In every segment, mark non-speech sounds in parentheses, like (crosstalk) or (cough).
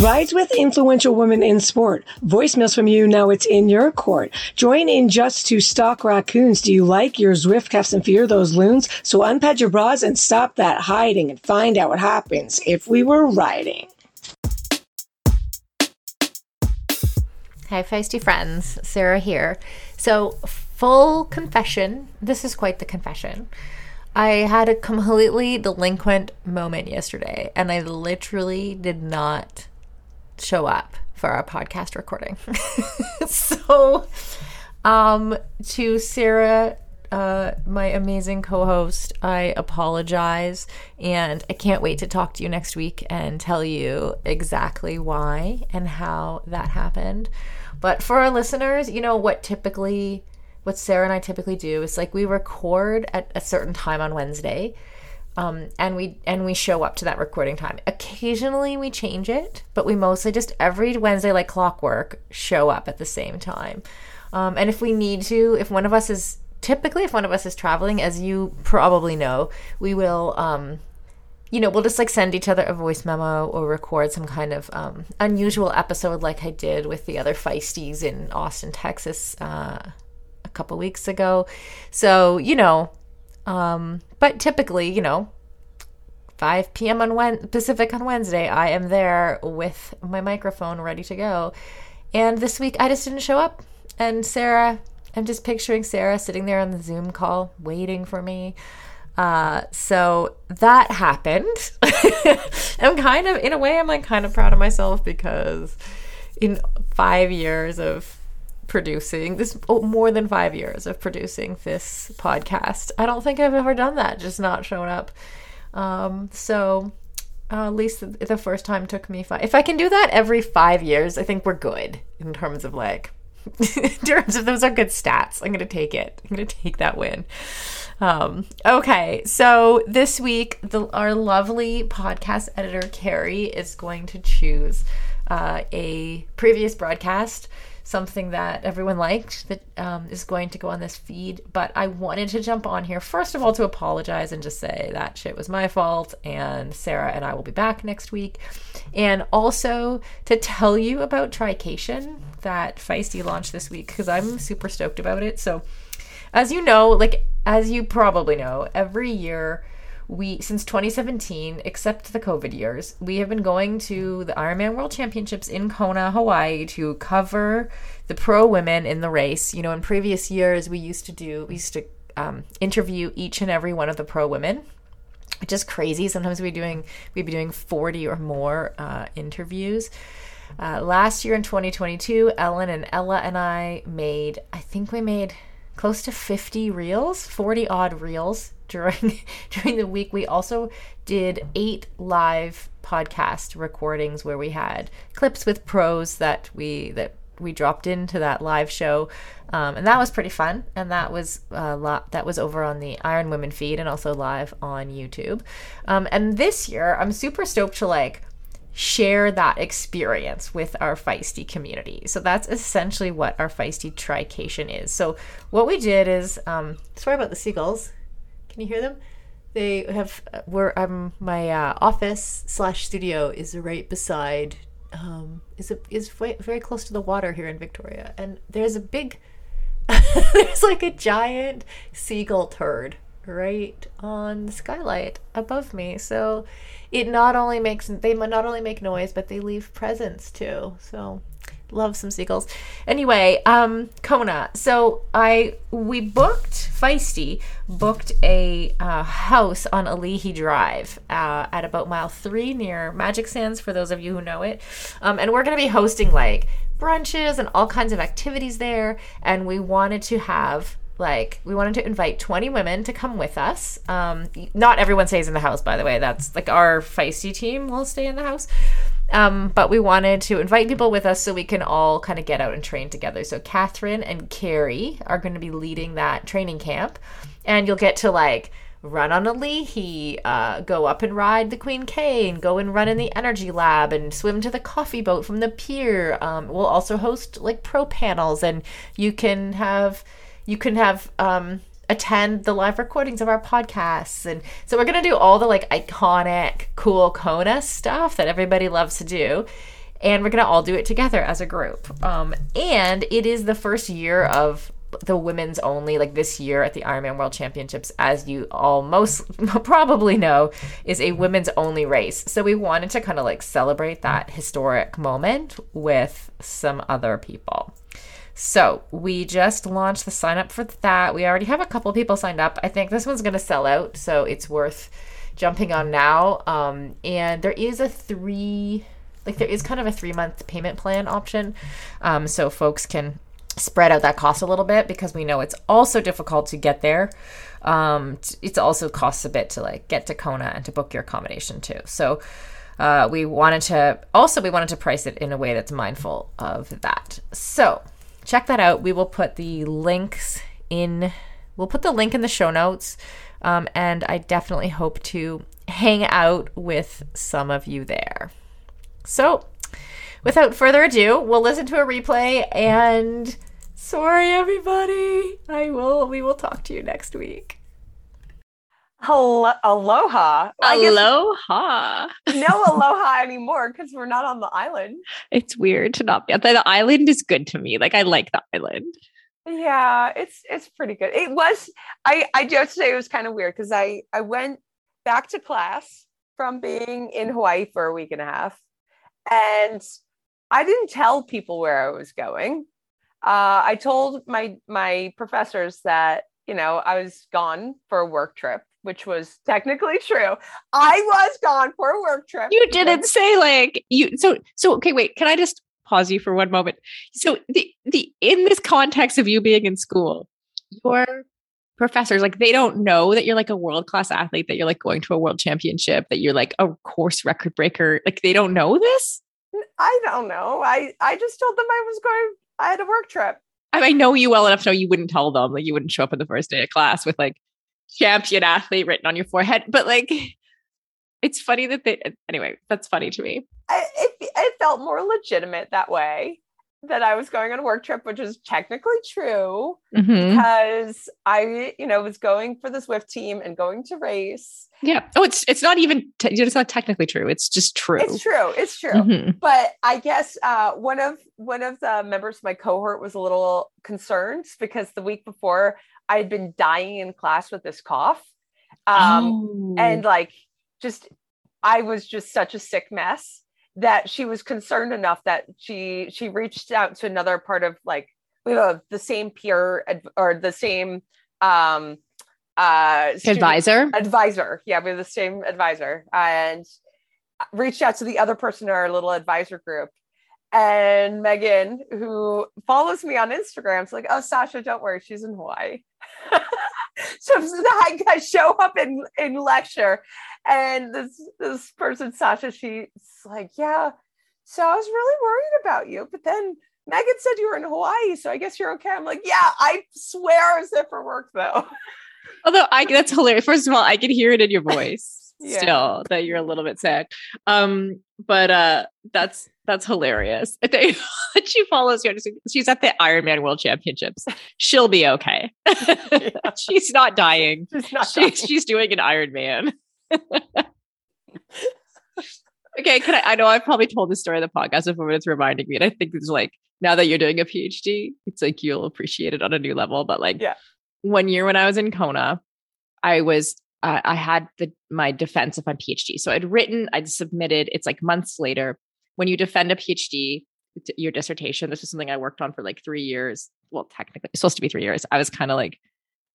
Rides with influential women in sport. Voicemails from you. Now it's in your court. Join in just to stalk raccoons. Do you like your Zwift cuffs and fear those loons? So unpad your bras and stop that hiding and find out what happens if we were riding. Hi, feisty friends. Sarah here. So, full confession. This is quite the confession. I had a completely delinquent moment yesterday, and I literally did not show up for our podcast recording. (laughs) so, um, to Sarah, uh, my amazing co host, I apologize. And I can't wait to talk to you next week and tell you exactly why and how that happened. But for our listeners, you know what typically, what Sarah and I typically do is like we record at a certain time on Wednesday um, and we and we show up to that recording time. Occasionally we change it, but we mostly just every Wednesday, like clockwork, show up at the same time. Um, and if we need to, if one of us is typically if one of us is traveling, as you probably know, we will. Um, you know, we'll just like send each other a voice memo or record some kind of um, unusual episode, like I did with the other feisties in Austin, Texas, uh, a couple weeks ago. So you know, um, but typically, you know, 5 p.m. on Wen- Pacific on Wednesday, I am there with my microphone ready to go. And this week, I just didn't show up. And Sarah, I'm just picturing Sarah sitting there on the Zoom call waiting for me. Uh, so that happened. (laughs) I'm kind of, in a way, I'm like kind of proud of myself because in five years of producing this oh, more than five years of producing this podcast. I don't think I've ever done that, just not shown up. Um, so uh, at least the, the, first time took me five. If I can do that every five years, I think we're good in terms of like, (laughs) in terms of those are good stats. I'm gonna take it. I'm gonna take that win. Um, okay, so this week, the, our lovely podcast editor Carrie is going to choose uh, a previous broadcast something that everyone liked that um, is going to go on this feed. But I wanted to jump on here, first of all, to apologize and just say that shit was my fault. And Sarah and I will be back next week. And also to tell you about Trication that Feisty launched this week because I'm super stoked about it. So, as you know, like, as you probably know, every year we since 2017 except the covid years we have been going to the ironman world championships in kona hawaii to cover the pro women in the race. You know in previous years we used to do we used to um, interview each and every one of the pro women which is crazy. Sometimes we'd be doing we'd be doing 40 or more uh, interviews. Uh, last year in 2022 ellen and ella and i made i think we made close to 50 reels 40 odd reels during (laughs) during the week we also did eight live podcast recordings where we had clips with pros that we that we dropped into that live show. Um, and that was pretty fun. And that was a lot that was over on the iron women feed and also live on youtube. Um, and this year i'm super stoked to like share that experience with our feisty community. So that's essentially what our feisty trication is. So what we did is um, sorry about the seagulls can you hear them? They have where I'm. my uh, office slash studio is right beside um is a, is very close to the water here in Victoria, and there's a big (laughs) there's like a giant seagull turd right on the skylight above me. So it not only makes they not only make noise, but they leave presents too. So love some seagulls. Anyway, um, Kona. So I we booked Feisty booked a uh, house on Ali'i Drive uh, at about mile three near Magic Sands. For those of you who know it, um, and we're gonna be hosting like brunches and all kinds of activities there. And we wanted to have like we wanted to invite 20 women to come with us um not everyone stays in the house by the way that's like our feisty team will stay in the house um, but we wanted to invite people with us so we can all kind of get out and train together. So Catherine and Carrie are going to be leading that training camp, and you'll get to like run on Ali'i, uh, go up and ride the Queen K, and go and run in the Energy Lab, and swim to the coffee boat from the pier. Um, we'll also host like pro panels, and you can have you can have um, attend the live recordings of our podcasts. And so we're going to do all the like iconic, cool Kona stuff that everybody loves to do. And we're going to all do it together as a group. Um, and it is the first year of the women's only, like this year at the Ironman World Championships, as you all most (laughs) probably know, is a women's only race. So we wanted to kind of like celebrate that historic moment with some other people. So we just launched the sign up for that. We already have a couple people signed up. I think this one's going to sell out, so it's worth jumping on now. Um, and there is a three, like there is kind of a three month payment plan option, um, so folks can spread out that cost a little bit because we know it's also difficult to get there. Um, it's also costs a bit to like get to Kona and to book your accommodation too. So. Uh, we wanted to also we wanted to price it in a way that's mindful of that. So check that out. We will put the links in. We'll put the link in the show notes, um, and I definitely hope to hang out with some of you there. So, without further ado, we'll listen to a replay. And sorry, everybody. I will. We will talk to you next week. Hello, aloha. Aloha. no aloha anymore because we're not on the island. It's weird to not be. The, the island is good to me. Like I like the island. Yeah, it's it's pretty good. It was. I I do have to say it was kind of weird because I I went back to class from being in Hawaii for a week and a half, and I didn't tell people where I was going. Uh, I told my my professors that you know I was gone for a work trip, which was technically true. I was gone for a work trip. You didn't say like you. So so okay. Wait. Can I just pause you for one moment? So the the in this context of you being in school, your professors like they don't know that you're like a world class athlete, that you're like going to a world championship, that you're like a course record breaker. Like they don't know this. I don't know. I I just told them I was going. I had a work trip. I, I know you well enough to know you wouldn't tell them. Like you wouldn't show up on the first day of class with like champion athlete written on your forehead. But like, it's funny that they. Anyway, that's funny to me. I, it, it felt more legitimate that way that I was going on a work trip, which is technically true Mhm. because I, you know, was going for the Swift team and going to race. Yeah. Oh, it's it's not even. Te- it's not technically true. It's just true. It's true. It's true. Mhm. But I guess uh, one of one of the members of my cohort was a little concerned because the week before I had been dying in class with this cough, um, Oh. and like just I was just such a sick mess that she was concerned enough that she she reached out to another part of like we have the same peer or the same um uh advisor. advisor. Yeah, we have the same advisor and reached out to the other person in our little advisor group. And Megan, who follows me on Instagram, is like, oh, Sasha, don't worry, she's in Hawaii. (laughs) so I show up in, in lecture, and this this person, Sasha, she's like, yeah, so I was really worried about you, but then Megan said you were in Hawaii, so I guess you're okay. I'm like, yeah, I swear I was there for work though. Although I that's hilarious. First of all, I can hear it in your voice Yeah. still that you're a little bit sick. Um, but uh that's that's hilarious. (laughs) She follows you. She's at the Ironman World Championships. She'll be okay. (laughs) (laughs) she's not dying. She's not She's she's doing an Ironman. okay, can I? I know I've probably told this story on the podcast before, but it's reminding me. And I think it's like now that you're doing a PhD, it's like you'll appreciate it on a new level. But like Yeah. one year when I was in Kona, I was uh, I had the my defense of my PhD. So I'd written, I'd submitted. It's like months later when you defend a PhD, your dissertation. This was something I worked on for like three years. Well, technically, it's supposed to be three years. I was kind of like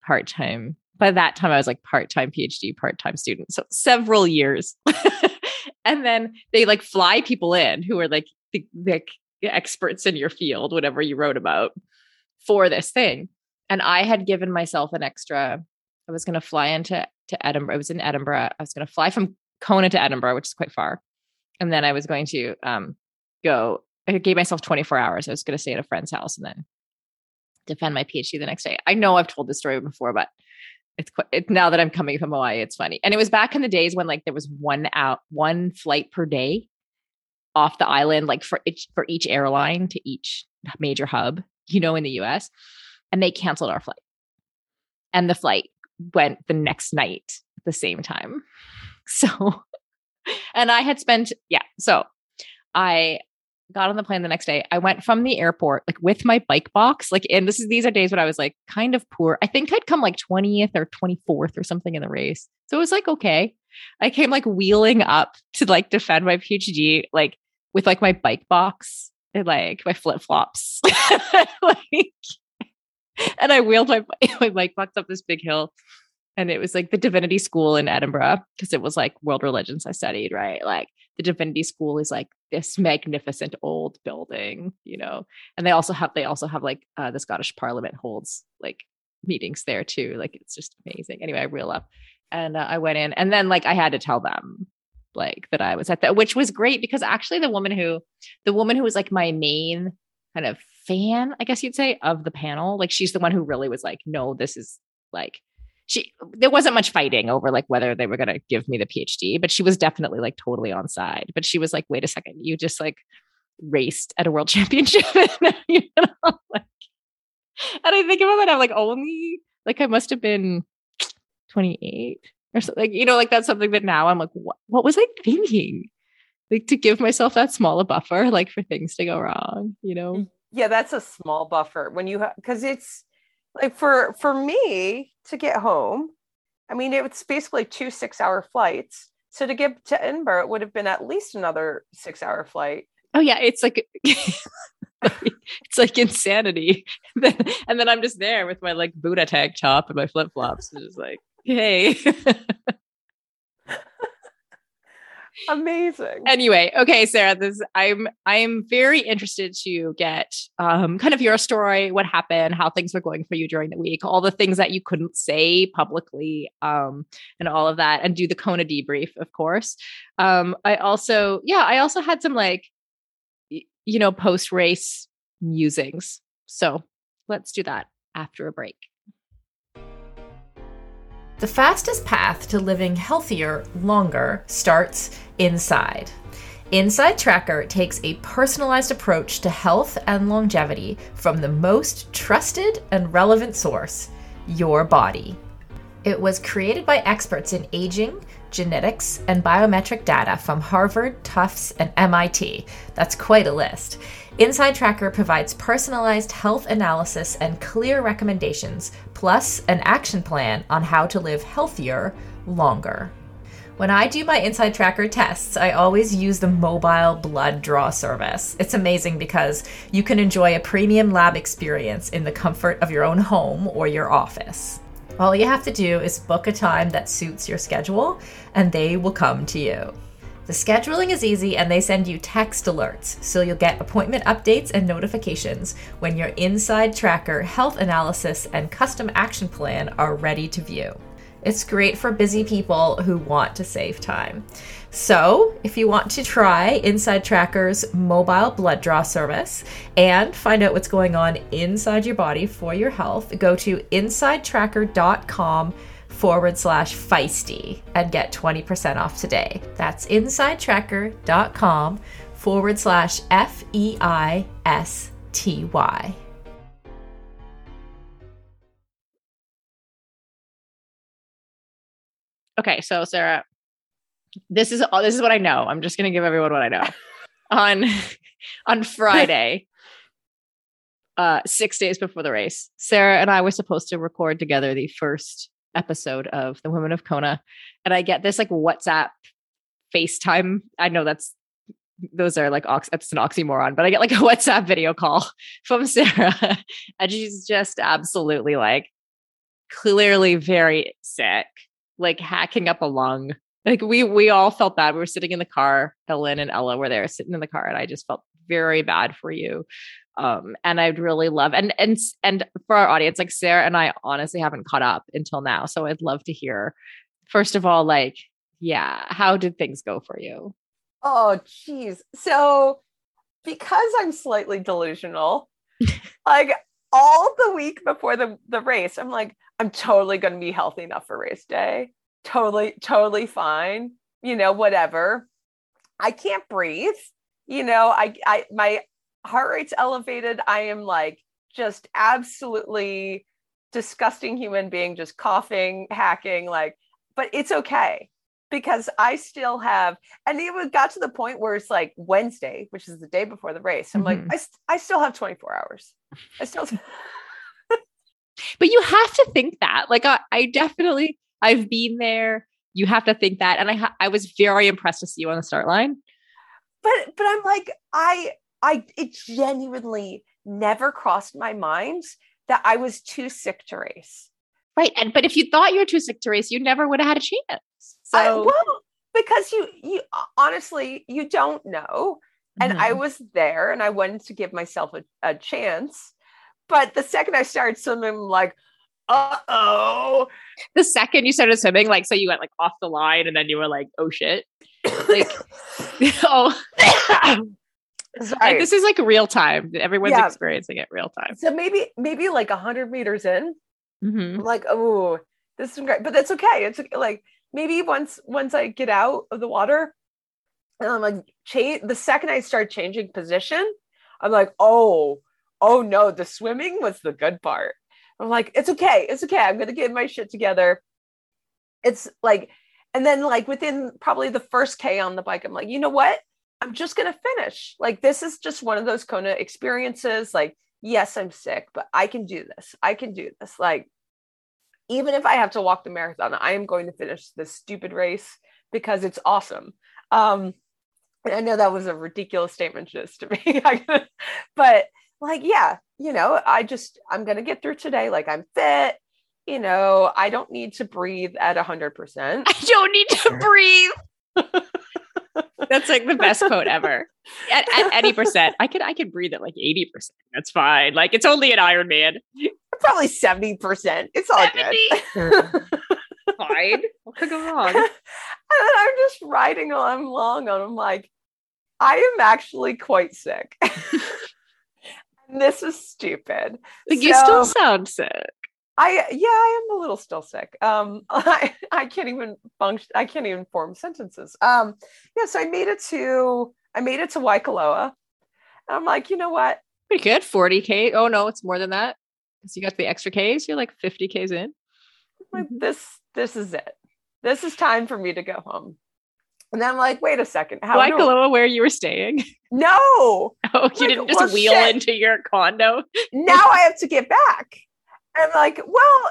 part time. By that time, I was like part time PhD, part time student. So several years. (laughs) and then they like fly people in who are like the, the experts in your field, whatever you wrote about for this thing. and I had given myself an extra. I was going to fly into to Edinburgh. I was in Edinburgh. I was going to fly from Kona to Edinburgh, which is quite far, and then I was going to um, go. I gave myself 24 hours. I was going to stay at a friend's house and then defend my PhD the next day. I know I've told this story before, but it's quite it's now that I'm coming from Hawaii, it's funny. And it was back in the days when like there was one out one flight per day off the island, like for each for each airline to each major hub, you know, in the US. And they canceled our flight. And the flight went the next night at the same time. (laughs) So and I had spent, yeah. So I got on the plane the next day. I went from the airport like with my bike box, like, and this is these are days when I was like kind of poor. I think I'd come like 20th or 24th or something in the race. So it was like, okay. I came like wheeling up to like defend my PhD, like with like my bike box and like my flip flops. (laughs) like, (laughs) and I wheeled my, (laughs) my bike up this big hill and it was like the divinity school in Edinburgh because it was like world religions I studied, right? Like the divinity school is like this magnificent old building, you know. And they also have they also have like uh, the Scottish Parliament holds like meetings there too. Like it's just amazing. Anyway, I reel up and uh, I went in, and then like I had to tell them like that I was at that, which was great because actually the woman who the woman who was like my main kind of fan, I guess you'd say, of the panel, like she's the one who really was like, no, this is like she there wasn't much fighting over like whether they were going to give me the phd but she was definitely like totally on side but she was like wait a second you just like raced at a world (laughs) championship (laughs) you know (laughs) like, and i think about that i'm like only like i must have been 28 or something like you know like that's something that now i'm like what, what was i thinking? Like to give myself that small a buffer like for things to go wrong you know yeah that's a small buffer when you have because it's like for for me to get home i mean it's basically two six hour flights. So to get to edinburgh it would have been at least another six hour flight. Oh yeah it's like (laughs) it's like insanity. (laughs) And then i'm just there with my like buddha tank top and my flip-flops and just like hey (laughs) amazing. Anyway okay sarah this i'm i'm very interested to get um kind of your story what happened how things were going for you during the week all the things that you couldn't say publicly um and all of that and do the kona debrief of course. Um i also yeah i also had some like you know post race musings. So let's do that after a break the fastest path to living healthier longer starts inside. Inside Tracker takes a personalized approach to health and longevity from the most trusted and relevant source, your body. It was created by experts in aging, genetics, and biometric data from Harvard, Tufts, and MIT. That's quite a list. Inside Tracker provides personalized health analysis and clear recommendations, plus an action plan on how to live healthier longer. When I do my Inside Tracker tests, I always use the mobile blood draw service. It's amazing because you can enjoy a premium lab experience in the comfort of your own home or your office. All you have to do is book a time that suits your schedule, and they will come to you. The scheduling is easy and they send you text alerts, so you'll get appointment updates and notifications when your inside tracker, health analysis, and custom action plan are ready to view. It's great for busy people who want to save time. So, if you want to try Inside Tracker's mobile blood draw service and find out what's going on inside your body for your health, go to insidetracker.com forward slash feisty and get 20% off today. That's insidetracker.com forward slash F E I S T Y. Okay, so Sarah, this is all this is what I know. I'm just gonna give everyone what I know. (laughs) on on Friday, uh, six days before the race, Sarah and I were supposed to record together the first episode of the Women of Kona, and I get this like WhatsApp FaceTime. I know that's those are like ox that's an oxymoron, but I get like a (laughs) WhatsApp video call (laughs) from Sarah, and she's just absolutely like clearly very sick, like hacking up a lung. Like we we all felt bad. We were sitting in the car. Ellen and Ella were there sitting in the car, and I just felt very bad for you. Um, and I'd really love and and and for our audience, like Sarah and I honestly haven't caught up until now. So I'd love to hear, first of all, like, yeah, how did things go for you? Oh, geez. So because I'm slightly delusional, (laughs) like all the week before the, the race, I'm like, I'm totally going to be healthy enough for race day. Totally, totally fine. You know, whatever. I can't breathe. You know, I, I, my heart rate's elevated. I am like just absolutely disgusting human being, just coughing, hacking, like, but it's okay because I still have, and it got to the point where it's like Wednesday, which is the day before the race. I'm mm-hmm. like, I, I still have 24 hours. I still. (laughs) but you have to think that. Like, I, I definitely, I've been there. You have to think that, and I, ha- I was very impressed to see you on the start line. But, but I'm like, I, I, it genuinely never crossed my mind that I was too sick to race. Right, and but if you thought you were too sick to race, you never would have had a chance. So I, well, because you you honestly you don't know. And mm-hmm. I was there and I wanted to give myself a, a chance. But the second I started swimming, I'm like, uh oh. The second you started swimming, like, so you went like off the line and then you were like, oh shit. Like, (coughs) oh. Like, this is like real time. Everyone's yeah. experiencing it real time. So maybe, maybe like a hundred meters in, mm-hmm. I'm like, oh, this is great, but that's okay. It's like maybe once once I get out of the water, and I'm like change the second I start changing position, I'm like, oh, oh no, the swimming was the good part. I'm like, it's okay, it's okay. I'm gonna get my shit together. It's like, and then like within probably the first K on the bike, I'm like, you know what? I'm just gonna finish. Like this is just one of those Kona experiences. Like, yes, I'm sick, but I can do this. I can do this. Like, even if I have to walk the marathon, I am going to finish this stupid race because it's awesome. Um, I know that was a ridiculous statement just to me, (laughs) but like, yeah, you know, I just, I'm going to get through today. Like, I'm fit. You know, I don't need to breathe at 100%. I don't need to breathe. (laughs) That's like the best quote ever. At, at any percent, I could I could breathe at like eighty percent. That's fine. Like it's only an Ironman. Probably seventy percent. It's all 70. good. (laughs) fine. What could go wrong? (laughs) And I'm just riding along, long, and I'm like, I am actually quite sick. and this is stupid. Like so, you still sound sick. I yeah, I am a little still sick. Um, (laughs) I, I can't even function. I can't even form sentences. Um, yeah, so I made it to I made it to Waikoloa, and I'm like, you know what? Pretty good. Forty k. Oh no, it's more than that. So you got the extra k's. You're like fifty k's in. Like mm-hmm. this. This is it. This is time for me to go home. And then I'm like, wait a second. How Waikoloa, where you were staying? (laughs) No. Oh, you like, didn't just well, wheel shit. into your condo. now I have to get back. I'm like, well,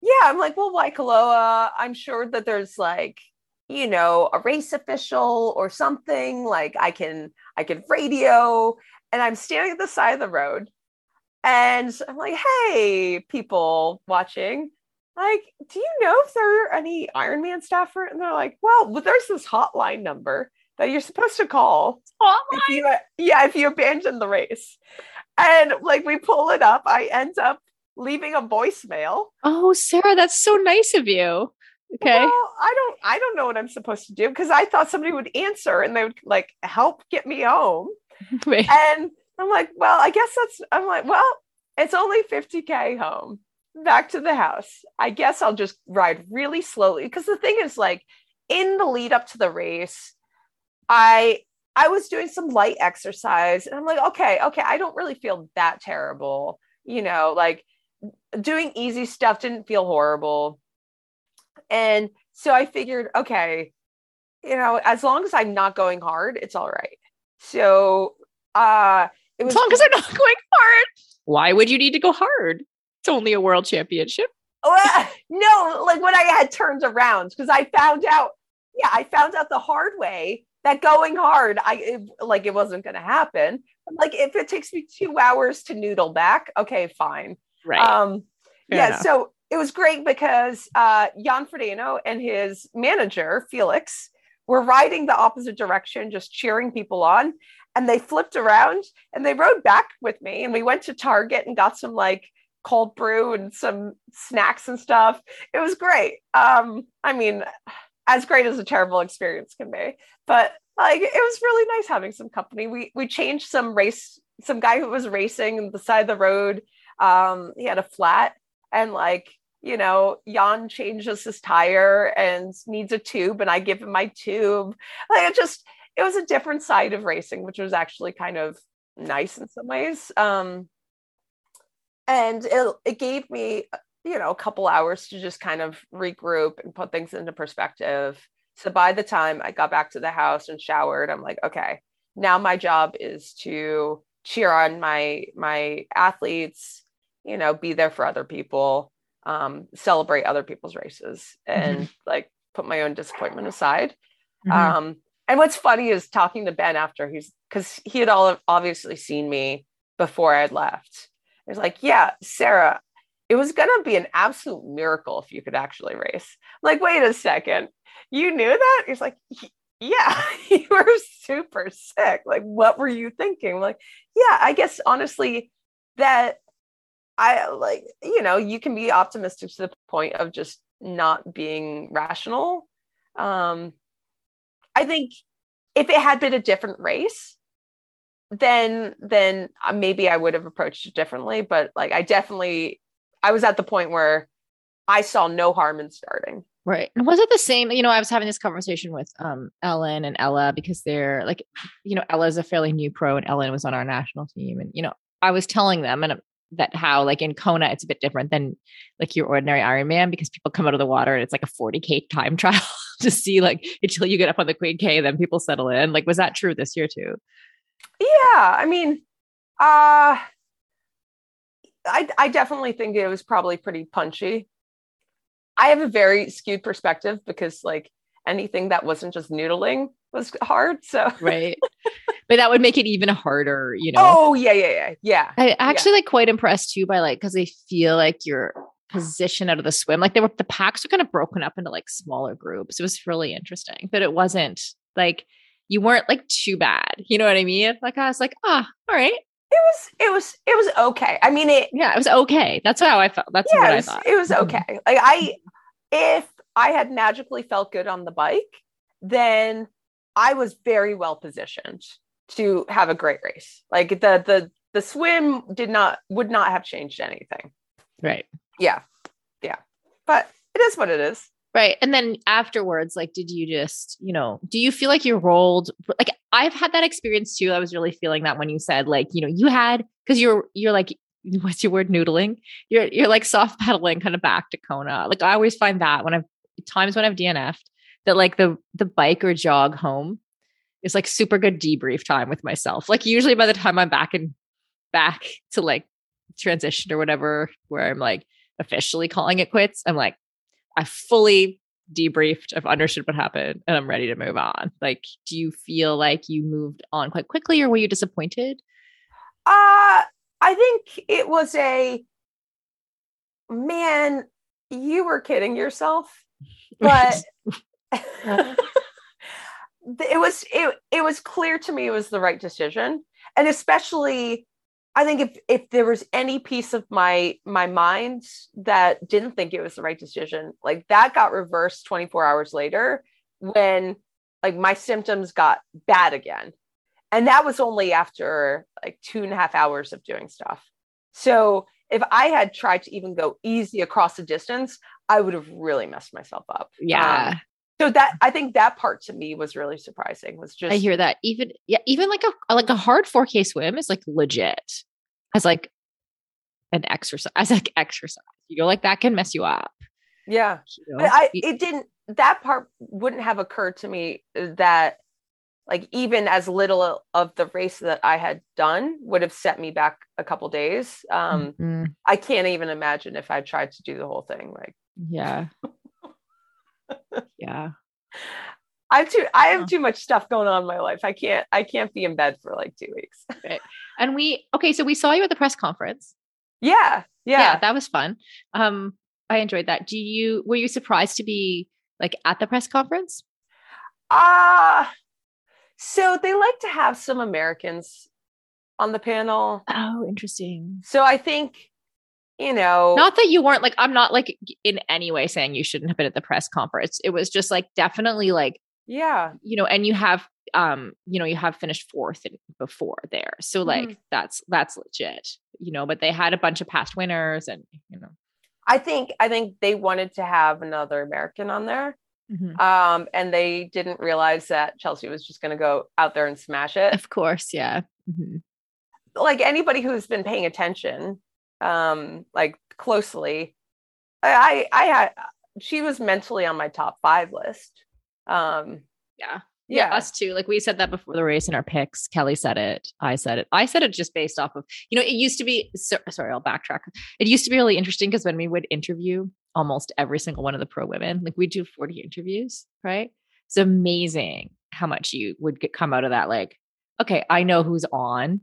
yeah. I'm like, well, Waikoloa, I'm sure that there's like, you know, a race official or something. Like I can, I can radio. And I'm standing at the side of the road. And I'm like, hey, people watching, like, do you know if there are any Ironman staffer? And they're like, well, there's this hotline number that you're supposed to call. Hotline? If you, yeah, if you abandon the race. And like we pull it up, I end up leaving a voicemail. Oh, Sarah, that's so nice of you. Okay. Well, I don't I don't know what I'm supposed to do because I thought somebody would answer and they would like help get me home. (laughs) Wait. And I'm like, well, I guess that's I'm like, well, it's only 50k home back to the house. I guess I'll just ride really slowly because the thing is like in the lead up to the race, I I was doing some light exercise and I'm like, okay, okay, I don't really feel that terrible. You know, like doing easy stuff didn't feel horrible. And so I figured, okay, you know, as long as I'm not going hard, it's all right. So uh it was as long as I'm not (laughs) going hard. Why would you need to go hard? It's only a world championship. Well, no, like when I had turns around, because I found out, yeah, I found out the hard way that going hard, I it, like it wasn't going to happen. Like if it takes me two hours to noodle back, okay, fine. Right. Um, yeah. Enough. So it was great because uh, Jan Frodeno and his manager, Felix, were riding the opposite direction, just cheering people on. and they flipped around and they rode back with me and we went to Target and got some like cold brew and some snacks and stuff. It was great. Um, I mean, as great as a terrible experience can be, but like it was really nice having some company. We we changed some race, some guy who was racing on the side of the road. Um, he had a flat and like you know, Jan changes his tire and needs a tube, and I give him my tube. Like it just, it was a different side of racing, which was actually kind of nice in some ways. Um, and it, it gave me you know a couple hours to just kind of regroup and put things into perspective so by the time i got back to the house and showered i'm like okay now my job is to cheer on my my athletes you know be there for other people um, celebrate other people's races and mm-hmm. like put my own disappointment aside mm-hmm. um, and what's funny is talking to ben after he's because he had all obviously seen me before i had left it's like, yeah, Sarah, it was going to be an absolute miracle if you could actually race. I'm like, wait a second. You knew that? He's like, yeah, (laughs) you were super sick. Like, what were you thinking? I'm like, yeah, I guess honestly, that I like, you know, you can be optimistic to the point of just not being rational. Um, I think if it had been a different race, then then uh, maybe I would have approached it differently. But like I definitely I was at the point where I saw no harm in starting. Right. And was it the same? You know, I was having this conversation with um Ellen and Ella because they're like, you know, Ella is a fairly new pro and Ellen was on our national team. And, you know, I was telling them and that how like in Kona it's a bit different than like your ordinary Ironman because people come out of the water and it's like a 40k time (laughs) trial to see like until you get up on the Queen K, then people settle in. Like, was that true this year too? Yeah, I mean, uh I I definitely think it was probably pretty punchy. I have a very skewed perspective because like anything that wasn't just noodling was hard. So right. But that would make it even harder, you know. Oh yeah, yeah, yeah. Yeah. I actually yeah. like quite impressed too by like because they feel like your position out of the swim. Like they were the packs were kind of broken up into like smaller groups. It was really interesting. But it wasn't like you weren't like too bad. You know what I mean? Like I was like, ah, oh, all right. It was it was it was okay. I mean it Yeah, it was okay. That's how I felt. That's yeah, what was, I thought. It was mm-hmm. okay. Like I if I had magically felt good on the bike, then I was very well positioned to have a great race. Like the the the swim did not would not have changed anything. Right. Yeah. Yeah. But it is what it is. Right. And then afterwards, like, did you just, you know, do you feel like you rolled? Like, I've had that experience too. I was really feeling that when you said, like, you know, you had, cause you're, you're like, what's your word, noodling? You're, you're like soft pedaling kind of back to Kona. Like, I always find that when I've, times when I've DNF'd, that like the, the bike or jog home is like super good debrief time with myself. Like, usually by the time I'm back and back to like transition or whatever, where I'm like officially calling it quits, I'm like, I fully debriefed. I've understood what happened and I'm ready to move on. Like, do you feel like you moved on quite quickly or were you disappointed? Uh, I think it was a man, you were kidding yourself. (laughs) But (laughs) (laughs) it was it, it was clear to me it was the right decision. And especially I think if if there was any piece of my my mind that didn't think it was the right decision, like that got reversed 24 hours later when like my symptoms got bad again. And that was only after like two and a half hours of doing stuff. So if I had tried to even go easy across the distance, I would have really messed myself up. Yeah. Um, so that I think that part to me was really surprising. Was just I hear that even yeah even like a like a hard 4K swim is like legit as like an exercise as like exercise. You know, like that can mess you up. Yeah, you know? I it didn't that part wouldn't have occurred to me that like even as little of the race that I had done would have set me back a couple days. Um, mm-hmm. I can't even imagine if I tried to do the whole thing. Like, yeah, yeah. I have too I have too much stuff going on in my life. I can't I can't be in bed for like two weeks. Right. And we okay, so we saw you at the press conference. Yeah, yeah. Yeah, that was fun. Um, I enjoyed that. Do you were you surprised to be like at the press conference? Ah, uh, So they like to have some Americans on the panel. Oh, interesting. So I think, you know, Not that you weren't like, I'm not like in any way saying you shouldn't have been at the press conference. It was just like definitely like, yeah, you know, and you have, um, you know, you have finished fourth before there. So like Mhm. that's, that's legit, you know, but they had a bunch of past winners and, you know, I think I think they wanted to have another American on there. Mhm. Um, and they didn't realize that Chelsea was just going to go out there and smash it. of course. Yeah. Mhm. Like anybody who's been paying attention, um, like closely, I, I, I had, she was mentally on my top five list. Um, Yeah. yeah, Yeah, us too. Like we said that before the race in our picks. Kelly said it. I said it. I said it just based off of, you know, it used to be, so, sorry, I'll backtrack. It used to be really interesting because when we would interview almost every single one of the pro women, like we do 40 interviews, right? It's amazing how much you would get come out of that. Like, okay, I know who's on,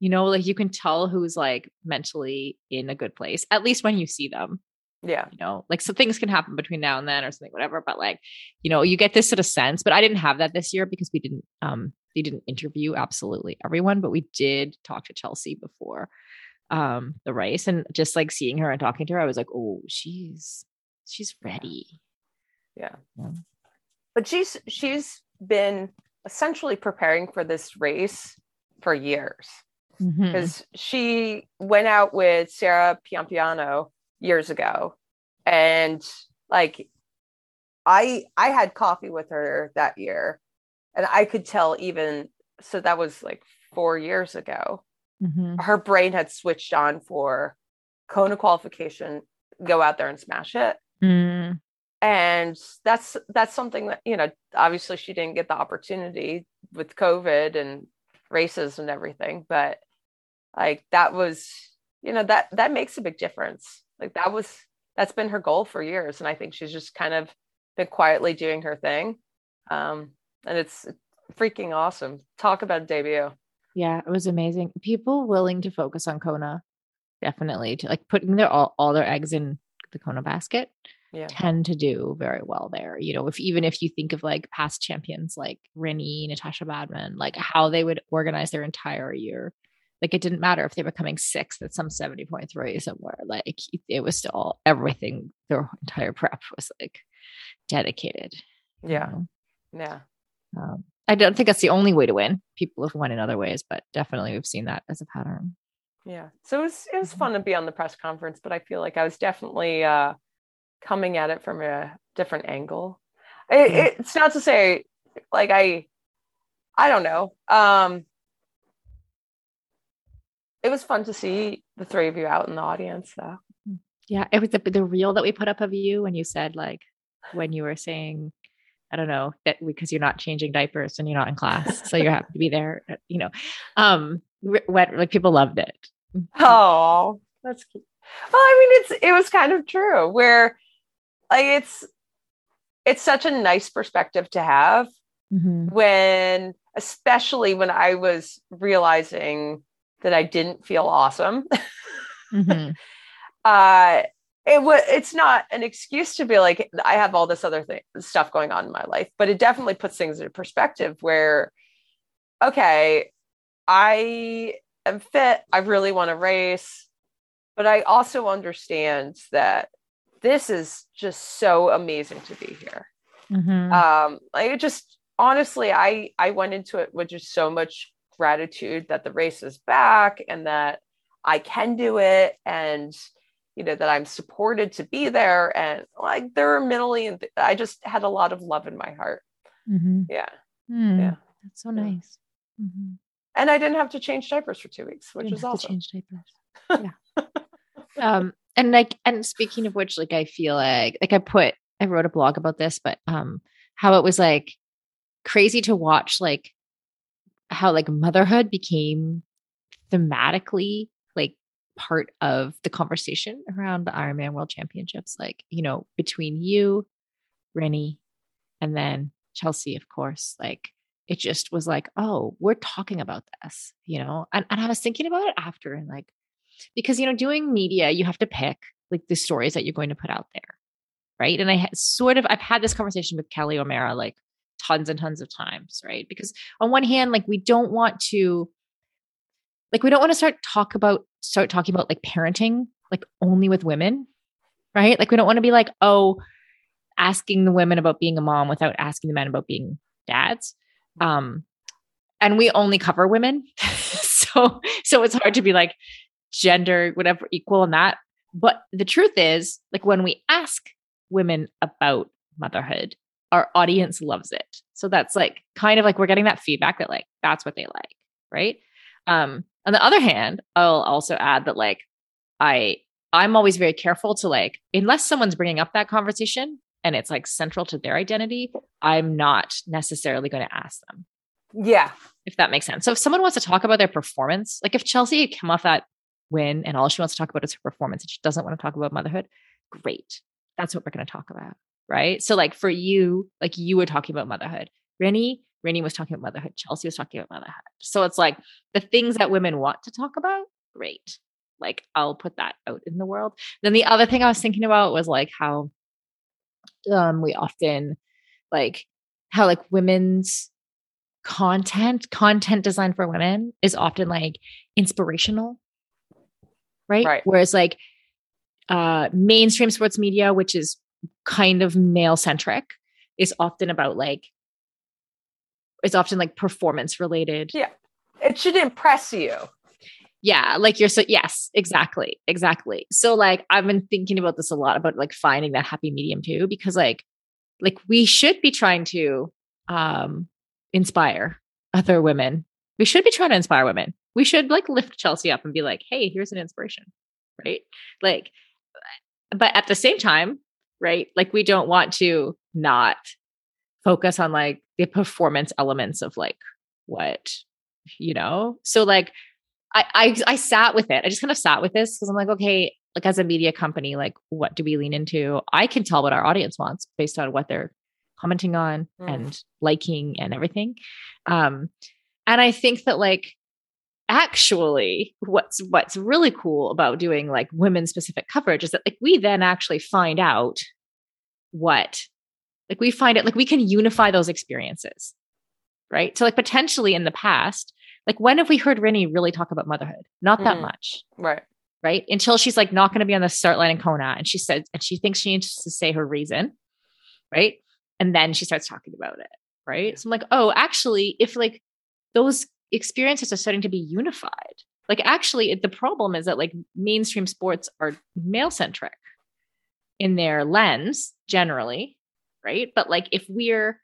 you know, like you can tell who's like mentally in a good place, at least when you see them yeah, you know, like some things can happen between now and then or something, whatever. But like, you know, you get this sort of sense. But I didn't have that this year because we didn't um we didn't interview absolutely everyone, but we did talk to Chelsea before um the race and just like seeing her and talking to her, I was like, oh, she's she's ready. yeah. Yeah. But she's she's been essentially preparing for this race for years. Mhm. because she went out with Sarah Piampiano years ago, and like I I had coffee with her that year, and I could tell even so that was like four years ago. Mhm. Her brain had switched on for Kona qualification, go out there and smash it. Mm. And that's that's something that you know. Obviously, she didn't get the opportunity with COVID and races and everything, but like that was you know that that makes a big difference like that was that's been her goal for years and i think she's just kind of been quietly doing her thing um and it's freaking awesome talk about debut Yeah, it was amazing. People willing to focus on Kona, definitely to like putting their all, all their eggs in the Kona basket. yeah tend to do very well there. You know, if even if you think of like past champions like Rinny, Natascha Badmann, like how they would organize their entire year. Like it didn't matter if they were coming sixth at some 70 point three somewhere. Like it- was still everything, their entire prep was like dedicated. you yeah know? yeah Um, I don't think that's the only way to win. People have won in other ways, but definitely we've seen that as a pattern. yeah so it was it was Mhm. fun to be on the press conference but i feel like i was definitely uh coming at it from a different angle it, it's not to say like i i don't know um it was fun to see the three of you out in the audience though Yeah, it was the, the reel that we put up of you when you said like when you were saying, I don't know that because you're not changing diapers and you're not in class, so you're happy to be there. uh, You know, um, what like people loved it. Oh, that's cute. Well, I mean, it's it was kind of true. Where, like, it's it's such a nice perspective to have Mhm. when, especially when I was realizing that I didn't feel awesome. Mhm. (laughs) uh, it was it's not an excuse to be like I have all this other thing stuff going on in my life, but it definitely puts things into perspective. Where, okay, I am fit. I really want to race, but I also understand that this is just so amazing to be here. Mhm. Um, like it just honestly, I I went into it with just so much gratitude that the race is back and that I can do it and you know that I'm supported to be there and like there are a million th- I just had a lot of love in my heart. Mhm. Yeah. Mm. Yeah. That's so Yeah. nice. Mhm. And I didn't have to change diapers for 2 weeks, which Didn't is awesome. change diapers. (laughs) Yeah. um, and like, and speaking of which, like, I feel like, like I put, I wrote a blog about this, but um, how it was like crazy to watch, like how like motherhood became thematically like part of the conversation around the Ironman World Championships. Like, you know, between you, Rinny, and then Chelsea, of course, like it just was like, oh, we're talking about this, you know? And, and I was thinking about it after and like, because, you know, doing media, you have to pick like the stories that you're going to put out there. Right. And I sort of, I've had this conversation with Kelly O'Mara like tons and tons of times, right? Because on one hand, like we don't want to like we don't want to start talk about start talking about like parenting like only with women, right? Like we don't want to be like, oh, asking the women about being a mom without asking the men about being dads. Um and we only cover women. (laughs) so so it's hard to be like gender whatever equal in that. But the truth is, like when we ask women about motherhood, our audience loves it. So that's like kind of like we're getting that feedback that like that's what they like, right? Um on the other hand, I'll also add that like I I'm always very careful to like unless someone's bringing up that conversation and it's like central to their identity, I'm not necessarily going to ask them. Yeah. If that makes sense. So if someone wants to talk about their performance, like if Chelsea come off that win and all she wants to talk about is her performance and she doesn't want to talk about motherhood, great. That's what we're going to talk about. Right. So like for you, like you were talking about motherhood. Rinny, Rinny was talking about motherhood. Chelsea was talking about motherhood. So it's like the things that women want to talk about, great. Like I'll put that out in the world. Then the other thing I was thinking about was like how um we often like how like women's content, content design for women is often like inspirational. Right? Right. Whereas like uh mainstream sports media, which is kind of male centric, is often about like it's often like performance related. Yeah. It should impress you. Yeah, like you're so yes, exactly. Exactly. So like I've been thinking about this a lot about like finding that happy medium too because like like we should be trying to um inspire other women. We should be trying to inspire women. We should like lift Chelsea up and be like, "Hey, here's an inspiration." Right? Like but at the same time, right? Like we don't want to not focus on like the performance elements of like what you know so like I, I i sat with it i just kind of sat with this because i'm like okay like as a media company like what do we lean into i can tell what our audience wants based on what they're commenting on Mm. and liking and everything um and i think that like actually what's what's really cool about doing like women specific coverage is that like we then actually find out what like we find it like we can unify those experiences right? So like potentially in the past like when have we heard Rinny really talk about motherhood? Not that Mhm. much. Right. right? Until she's like not going to be on the start line in kona and she said and she thinks she needs to say her reason right? And then she starts talking about it right? So i'm like oh actually if like those experiences are starting to be unified like actually the problem is that like mainstream sports are male centric in their lens generally right but like if we're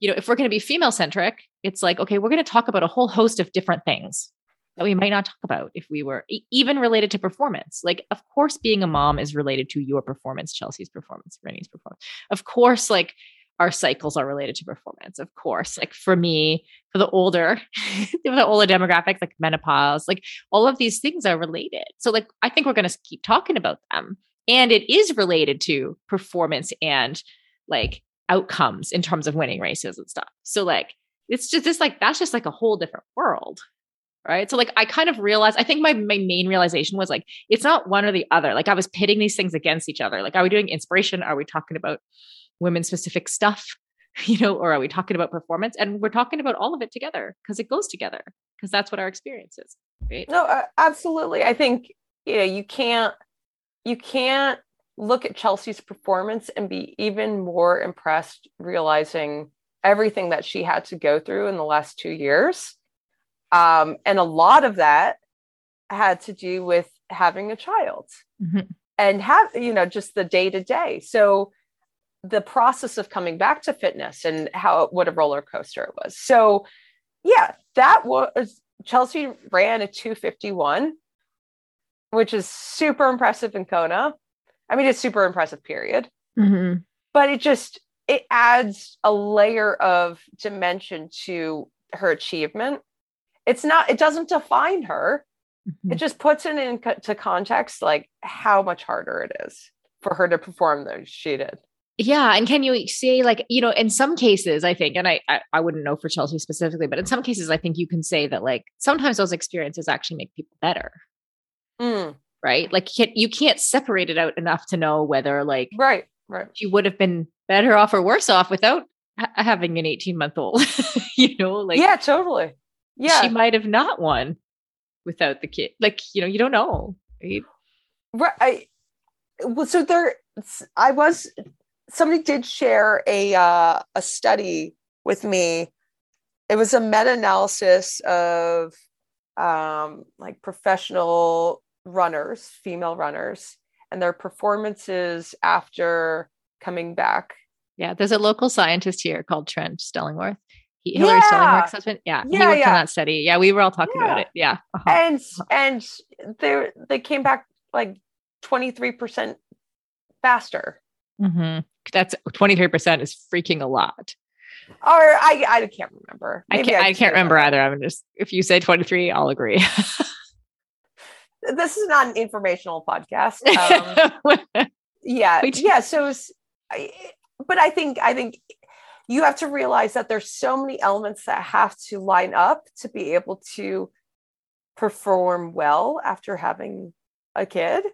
you know if we're going to be female centric it's like okay we're going to talk about a whole host of different things that we might not talk about if we were even related to performance. Like, of course, being a mom is related to your performance, Chelsea's performance, Rinny's performance. Of course, like our cycles are related to performance. Of course, like for me, for the older, (laughs) the older demographics, like menopause, like all of these things are related. So, like, I think we're going to keep talking about them, and it is related to performance and like outcomes in terms of winning races and stuff. So, like, it's just this like that's just like a whole different world right so like i kind of realized i think my, my main realization was like it's not one or the other like i was pitting these things against each other like are we doing inspiration are we talking about women specific stuff (laughs) you know or are we talking about performance and we're talking about all of it together because it goes together because that's what our experience is right No, uh, absolutely. I think you know you can't you can't look at Chelsea's performance and be even more impressed realizing everything that she had to go through in the last 2 years. Um and a lot of that had to do with having a child Mhm. and have you know just the day to day. So the process of coming back to fitness and how what a roller coaster it was. So yeah, that was Chelsea ran a 251, which is super impressive in Kona. I mean, it's super impressive, period. Mhm. But it just it adds a layer of dimension to her achievement. It's not, it doesn't define her. Mhm. It just puts it into context like how much harder it is for her to perform than she did. Yeah, and can you say like you know in some cases I think and I, I I wouldn't know for Chelsea specifically but in some cases I think you can say that like sometimes those experiences actually make people better Mm, right like you can't, you can't separate it out enough to know whether like right, right. she would have been better off or worse off without ha- having an 18 month old, (laughs) you know, like yeah, totally. Yeah. she might have not won without the kid. Like, you know, you don't know. Right? Right. I, well, so there, I was, somebody did share a, uh, a study with me. It was a meta analysis of um, like professional runners, female runners, and their performances after coming back. Yeah. There's a local scientist here called Trent Stellingwerff. He, Hillary Yeah. Stellingwerff's husband. Yeah. he worked yeah. on that study. Yeah. We were all talking about it. Yeah. Uh-huh. And, and they, they came back like 23% faster. Mhm. That's 23% is freaking a lot. Or I, I can't remember. I can't, I just can't made that remember either. I'm just, if you say 23, I'll agree. (laughs) This is not an informational podcast. Um, (laughs) yeah yeah so it's, I, but i think i think you have to realize that there's so many elements that have to line up to be able to perform well after having a kid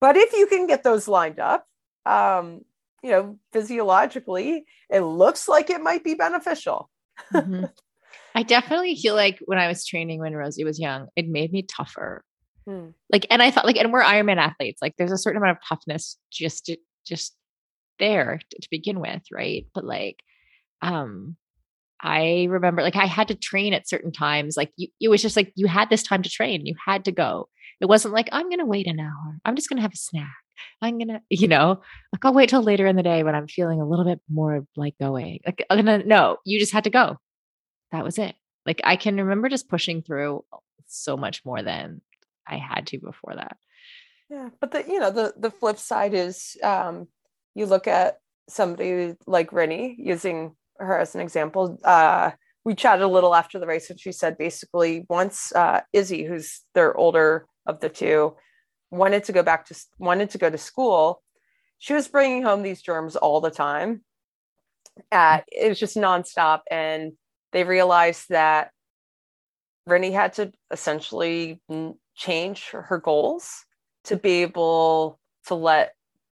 but if you can get those lined up um you know physiologically it looks like it might be beneficial Mhm. (laughs) I definitely feel like when I was training when Rosie was young, it made me tougher. Hmm. Like, and I thought like, and we're Ironman athletes. Like, there's a certain amount of toughness just to, just there to, to begin with, right? But like, um, I remember like I had to train at certain times. Like, you, it was just like you had this time to train. You had to go. It wasn't like I'm gonna wait an hour. I'm just gonna have a snack. I'm gonna, (laughs) you know, like I'll wait till later in the day when I'm feeling a little bit more like going. Like, I'm gonna no, you just had to go that was it. Like I can remember just pushing through so much more than I had to before that. Yeah, but the you know the the flip side is um, you look at somebody like Rinny using her as an example. Uh, we chatted a little after the race, and she said basically once uh, Izzy, who's their older of the two, wanted to go back to wanted to go to school, she was bringing home these germs all the time. Uh, it was just nonstop, and they realized that Rinny had to essentially change her goals to be able to let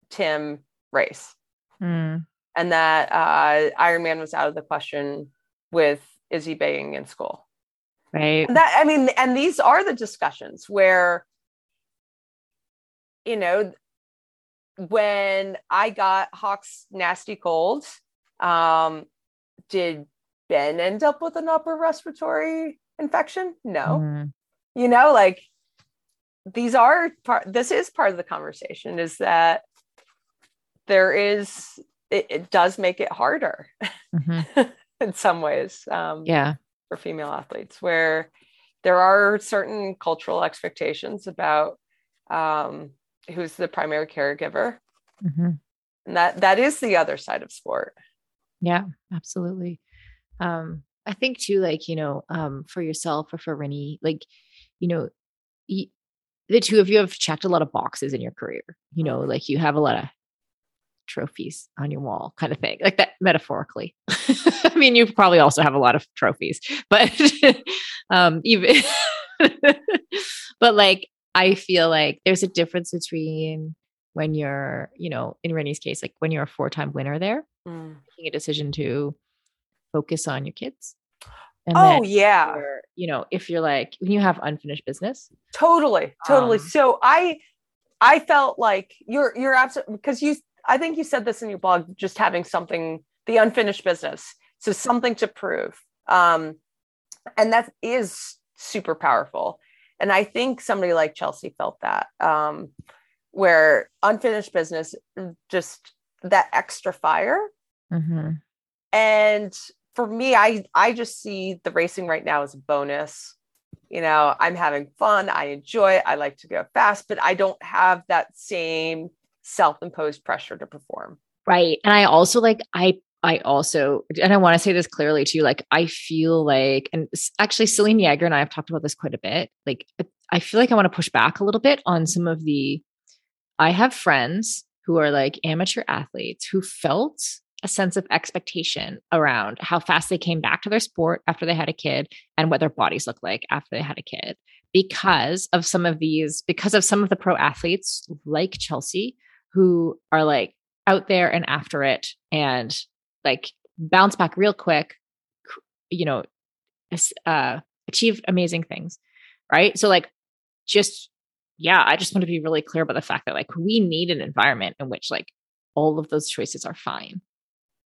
Tim race. Mm, And that uh, Ironman was out of the question with Izzy being in school. Right. That I mean, and these are the discussions where, you know, when I got Hawk's nasty cold, um, did Ben end up with an upper respiratory infection? No. Mhm. you know like these are part this is part of the conversation is that there is it, it does make it harder Mhm. (laughs) in some ways um, Yeah. For female athletes where there are certain cultural expectations about um, who's the primary caregiver Mhm. and that that is the other side of sport Yeah, absolutely. Um, I think too, like, you know, um, for yourself or for Rinny, like, you know, y- the two of you have checked a lot of boxes in your career. You know, like you have a lot of trophies on your wall, kind of thing, like that metaphorically. (laughs) I mean, you probably also have a lot of trophies, but (laughs) um, even, (laughs) but like, I feel like there's a difference between when you're, you know, in Rinny's case, like when you're a four time winner there, making a decision to focus on your kids. And oh yeah you know, if you're like when you have unfinished business, totally totally Um, so i i felt like you're you're absolutely because you i think you said this in your blog just having something the unfinished business. So something to prove. Um and that is super powerful. And i think somebody like chelsea felt that um where unfinished business just that extra fire. Mhm. and for me i i just see the racing right now as a bonus. You know i'm having fun. I enjoy it. I like to go fast but i don't have that same self-imposed pressure to perform right. And I also like I I also and I want to say this clearly too. Like I feel like, and actually, Selene Yeager and I have talked about this quite a bit. Like I feel like I want to push back a little bit on some of the. I have friends who are like amateur athletes who felt a sense of expectation around how fast they came back to their sport after they had a kid and what their bodies look like after they had a kid because of some of these because of some of the pro athletes like Chelsea who are like out there and after it and like bounce back real quick, you know, uh, achieve amazing things. Right. So, like, just, yeah, I just want to be really clear about the fact that, like, we need an environment in which, like, all of those choices are fine.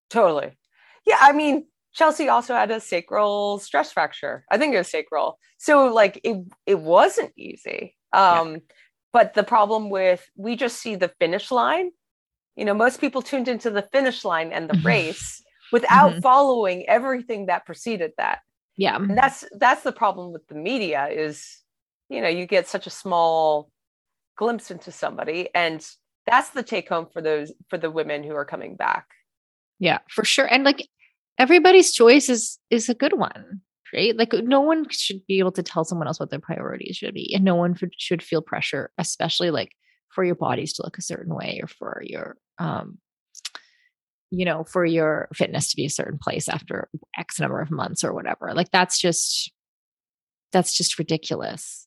Totally. Yeah. I mean, Chelsea also had a sacral stress fracture. I think it was sacral. So like it it wasn't easy. Um yeah. But the problem with we just see the finish line. You know, most people tuned into the finish line and the mm-hmm. race without mm-hmm. following everything that preceded that. Yeah. And that's that's the problem with the media is you know, you get such a small glimpse into somebody and that's the take home for those for the women who are coming back. Yeah, for sure. And like everybody's choice is is a good one right? Like no one should be able to tell someone else what their priorities should be and no one should feel pressure especially like for your bodies to look a certain way or for your um you know for your fitness to be a certain place after x number of months or whatever. Like that's just that's just ridiculous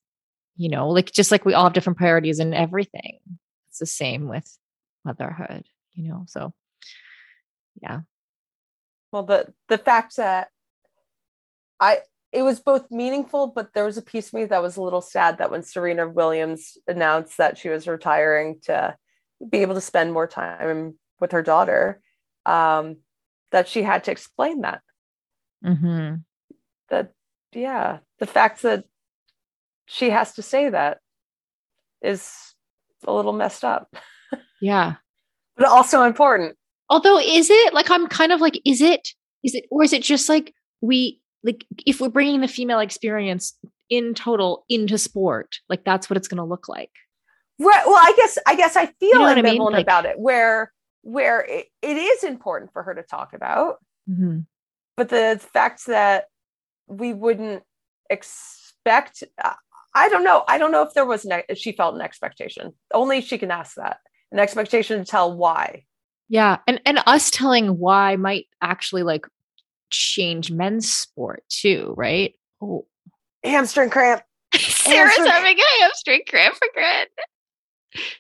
you know? Like just like we all have different priorities in everything. It's the same with motherhood you know? So yeah. Well the the fact that i it was both meaningful but there was a piece of me that was a little sad that when serena williams announced that she was retiring to be able to spend more time with her daughter um that she had to explain that. Mm-hmm. that yeah the fact that she has to say that is a little messed up. Yeah. (laughs) But also important. Although, is it like I'm kind of like, is it, is it, or is it just like we, like, if we're bringing the female experience in total into sport, like that's what it's going to look like? Right. Well, I guess, I guess I feel you know ambivalent I mean? like, about it where, where it, it is important for her to talk about. Mm-hmm. But the fact that we wouldn't expect, I don't know. I don't know if there was, ne- if she felt an expectation. Only she can ask that an expectation to tell why. Yeah. And and us telling why might actually like change men's sport too, right? Oh. Hamstring cramp. (laughs) Sarah's hamstring. having a hamstring cramp again.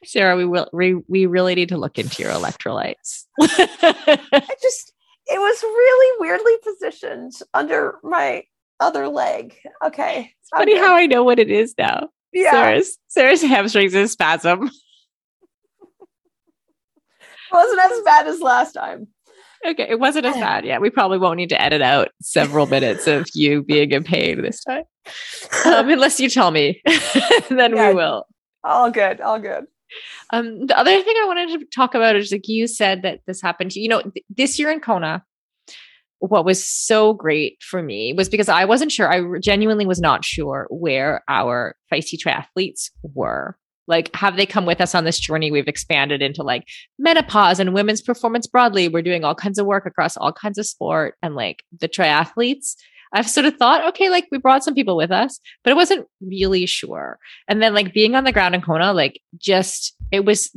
Sarah, we will we, we really need to look into your electrolytes. (laughs) I just it was really weirdly positioned under my other leg. Okay. It's funny how I know what it is now. Yeah. Sarah's Sarah's hamstrings is spasm (laughs) wasn't as bad as last time. Okay, it wasn't as bad. Yeah, we probably won't need to edit out several minutes of you (laughs) being in pain this time, um, (laughs) unless you tell me. (laughs) then yeah, we will. All good. All good. Um, the other thing I wanted to talk about is like you said that this happened to you. You know, th- this year in Kona, what was so great for me was because I wasn't sure. I genuinely was not sure where our feisty triathletes were like have they come with us on this journey? We've expanded into like menopause and women's performance broadly. We're doing all kinds of work across all kinds of sport and like the triathletes. I've sort of thought okay like we brought some people with us but it wasn't really sure. And then like being on the ground in kona like just it was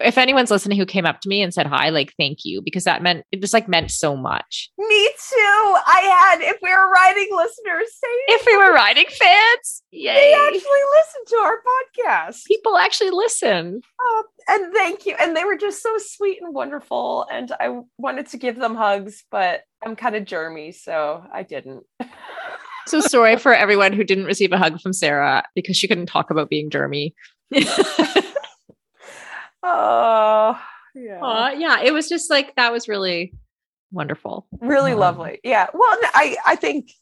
if anyone's listening who came up to me and said hi, like thank you, because that meant it just like meant so much. Me too. I had if we were riding listeners say if we were riding fans, yay. They actually listen to our podcast. People actually listen. Oh, and thank you. And they were just so sweet and wonderful. And I wanted to give them hugs, but I'm kind of germy, so I didn't. so sorry for everyone who didn't receive a hug from Sarah because she couldn't talk about being germy. (laughs) Oh, yeah. Uh, yeah. It was just like that was really wonderful. Really um, lovely. Yeah. Well, I I think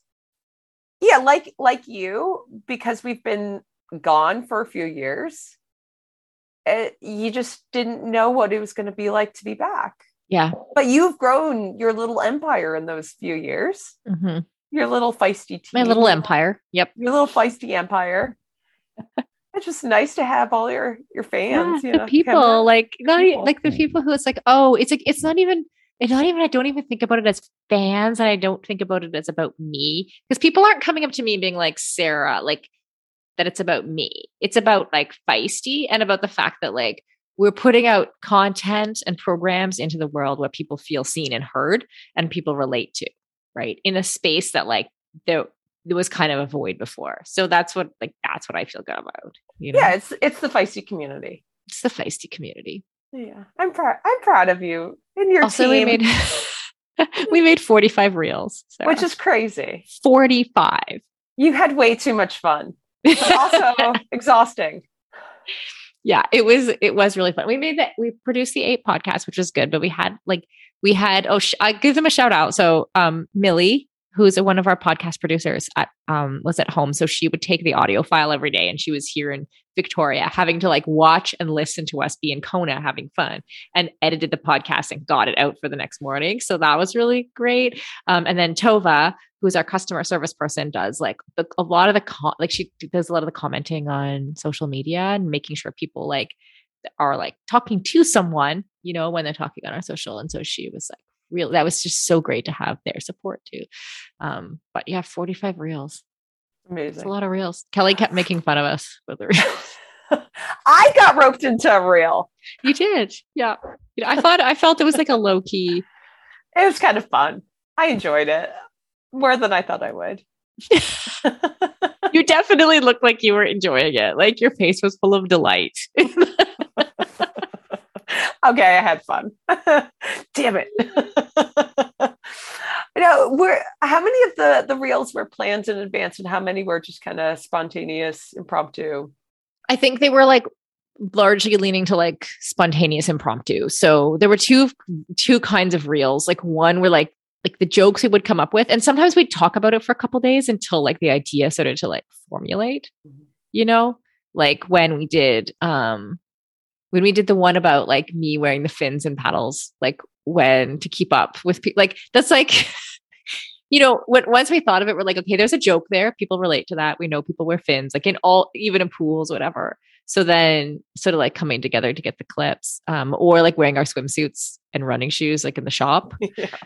yeah, like like you because we've been gone for a few years. It, you just didn't know what it was going to be like to be back. Yeah. But you've grown your little empire in those few years. Mm-hmm. Your little feisty team. My little empire. Yep. Your little feisty empire. it's just nice to have all your your fans yeah, you know, the people like not people. like the people who it's like oh it's like it's not even it's not even i don't even think about it as fans and i don't think about it as about me because people aren't coming up to me being like sarah like that it's about me it's about like feisty and about the fact that like we're putting out content and programs into the world where people feel seen and heard and people relate to right in a space that like there there was kind of a void before. So that's what like that's what I feel good about. You know? Yeah, it's it's the feisty community. It's the feisty community. Yeah, I'm proud. I'm proud of you and your also, team. We made (laughs) we made 45 reels, Sarah. which is crazy. 45. You had way too much fun, but also (laughs) exhausting. yeah it was it was really fun we made that we produced the eight podcast which was good but we had like we had oh sh- i give them a shout out so um millie who's one of our podcast producers at um was at home. So she would take the audio file every day and she was here in victoria having to like watch and listen to us be in kona having fun and edited the podcast and got it out for the next morning. So that was really great. Um and then tova who's our customer service person does like the, a lot of the com- like she does a lot of the commenting on social media and making sure people like are like talking to someone you know when they're talking on our social. And so she was like real that was just so great to have their support too um but yeah 45 reels Amazing. a lot of reels kelly kept (laughs) making fun of us with the reels I got roped into a reel. you did yeah You know, i thought i felt it was like a low-key It was kind of fun. I enjoyed it more than I thought I would. (laughs) you definitely looked like you were enjoying it like your face was full of delight (laughs) okay, I had fun. (laughs) Damn it. (laughs) you know, we're how many of the the reels were planned in advance and how many were just kind of spontaneous, impromptu? I think they were like largely leaning to like spontaneous impromptu. So there were two two kinds of reels. Like one were like like the jokes we would come up with and sometimes we'd talk about it for a couple days until like the idea started to like formulate. You know? Like when we did um when we did the one about like me wearing the fins and paddles like when to keep up with people like that's like (laughs) you know, when, once we thought of it, we're like, okay, there's a joke there. People relate to that. We know people wear fins, like in all, even in pools, whatever. So then, sort of like coming together to get the clips, um, or like wearing our swimsuits and running shoes, like in the shop. (laughs) Yeah.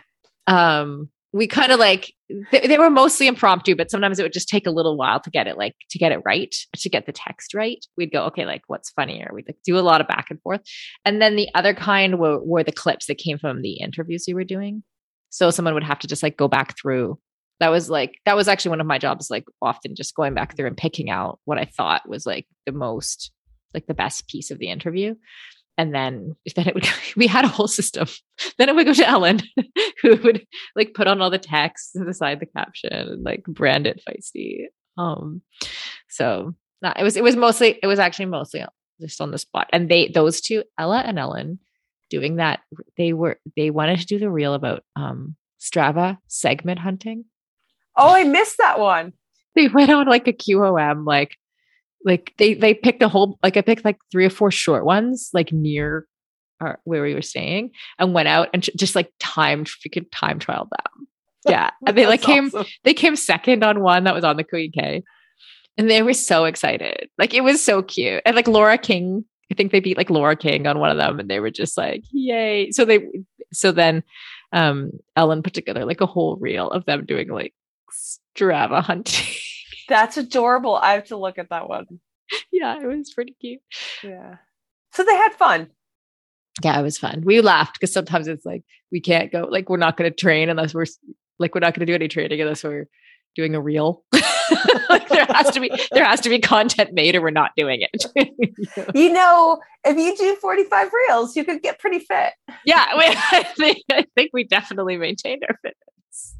Um, we kind of like they, they were mostly impromptu, but sometimes it would just take a little while to get it like to get it right, to get the text right. We'd go, okay, like what's funnier? We'd like, do a lot of back and forth, and then the other kind were were the clips that came from the interviews we were doing. So someone would have to just like go back through. That was like that was actually one of my jobs, like often just going back through and picking out what I thought was like the most like the best piece of the interview. And then (laughs) then it would (laughs) we had a whole system. (laughs) Then it would go to Ellen, who would like put on all the text beside the caption and like brand it feisty. Um so nah, it was it was mostly it was actually mostly just on the spot. And they those two, Ella and Ellen, doing that they were they wanted to do the reel about um strava segment hunting Oh, I missed that one. they went on like a qom like like they they picked a whole like i picked like three or four short ones like near our, where we were staying and went out and just like timed freaking time trialed them yeah (laughs) and they like came awesome. they came second on one that was on the Queen K. And they were so excited. Like it was so cute. And like Laura King, I think they beat like Laura King on one of them and they were just like, yay. So they so then um Ellen put together like a whole reel of them doing like Strava hunting. (laughs) That's adorable. I have to look at that one. yeah, it was pretty cute. Yeah. So they had fun. Yeah, it was fun. We laughed because sometimes it's like we can't go, like we're not gonna train unless we're like we're not gonna do any training unless we're doing a reel. (laughs) like there has to be there has to be content made or we're not doing it. (laughs) You know, if you do 45 reels, you could get pretty fit. yeah, (laughs) we, I think I think we definitely maintained our fitness.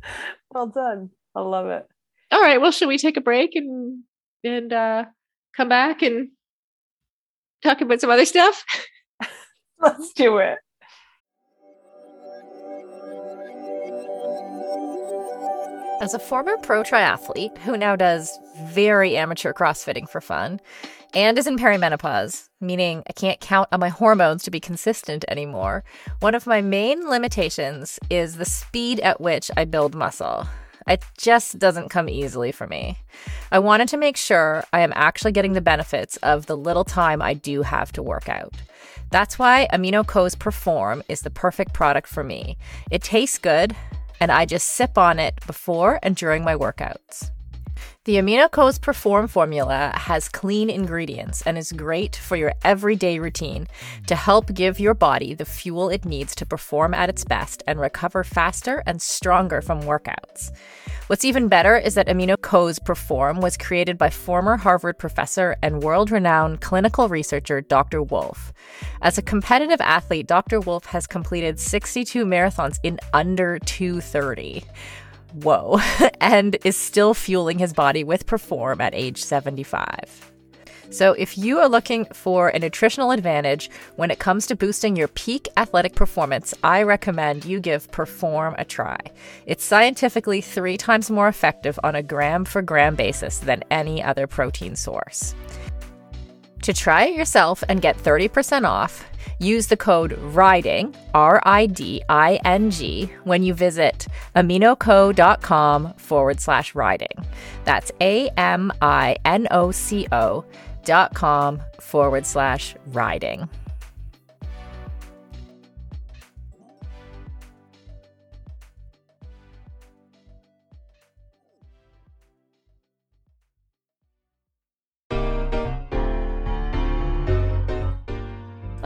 Well done. I love it. All right, well, should we take a break and and uh come back and talk about some other stuff? (laughs) Let's do it. As a former pro triathlete who now does very amateur crossfitting for fun and is in perimenopause, meaning I can't count on my hormones to be consistent anymore, one of my main limitations is the speed at which I build muscle. It just doesn't come easily for me. I wanted to make sure I am actually getting the benefits of the little time I do have to work out. That's why AminoCo's Perform is the perfect product for me. It tastes good, and I just sip on it before and during my workouts. The AminoCo's Perform formula has clean ingredients and is great for your everyday routine to help give your body the fuel it needs to perform at its best and recover faster and stronger from workouts. What's even better is that AminoCo's Perform was created by former Harvard professor and world renowned clinical researcher Dr. Wolf. As a competitive athlete, Dr. Wolf has completed 62 marathons in under 230 whoa, (laughs) and is still fueling his body with Perform at age 75. So, if you are looking for a nutritional advantage when it comes to boosting your peak athletic performance, I recommend you give Perform a try. It's scientifically three times more effective on a gram for gram basis than any other protein source. To try it yourself and get 30% off, use the code RIDING, R I D I N G, when you visit aminoco.com forward slash riding. That's A M I N O C O dot com forward slash riding.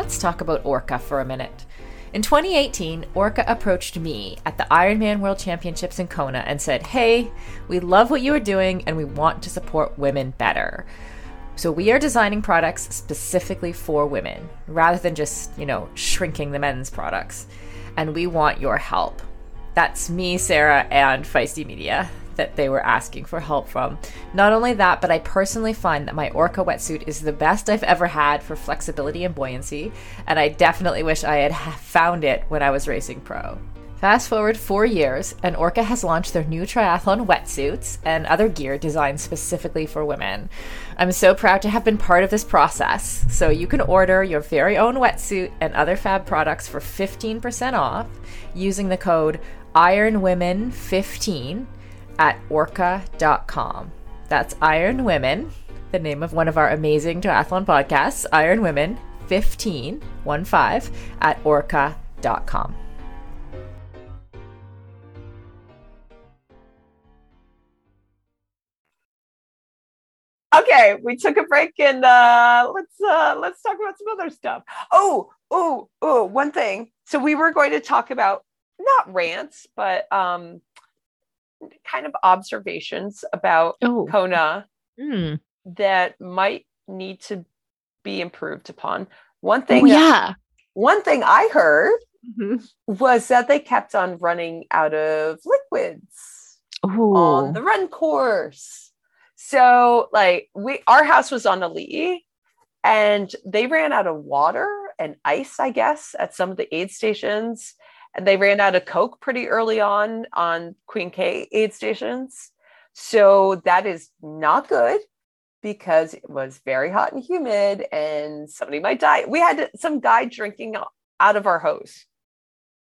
Let's talk about Orca for a minute. In 2018, Orca approached me at the Ironman World Championships in Kona and said, Hey, we love what you are doing and we want to support women better. So we are designing products specifically for women rather than just, you know, shrinking the men's products. And we want your help. That's me, Sarah, and Feisty Media that they were asking for help from. Not only that, but I personally find that my Orca wetsuit is the best I've ever had for flexibility and buoyancy, and I definitely wish I had found it when I was racing pro. Fast forward four years, and Orca has launched their new triathlon wetsuits and other gear designed specifically for women. I'm so proud to have been part of this process. So you can order your very own wetsuit and other fab products for 15% off using the code IRONWOMEN15 at orca.com. That's Iron Women, the name of one of our amazing triathlon podcasts, Iron Women 15, 1 5, at orca.com. Okay, we took a break and uh, let's uh, let's talk about some other stuff. Oh, oh, oh, one thing. So we were going to talk about not rants, but um, kind of observations about Oh. Kona Mm. that might need to be improved upon. One Oh, thing, yeah. one thing I heard Mhm. was that they kept on running out of liquids Oh. on the run course. So, like, we our house was on Ali'i, and they ran out of water and ice, I guess, at some of the aid stations, and they ran out of Coke pretty early on on Queen K aid stations. So that is not good because it was very hot and humid, and somebody might die. We had some guy drinking out of our hose.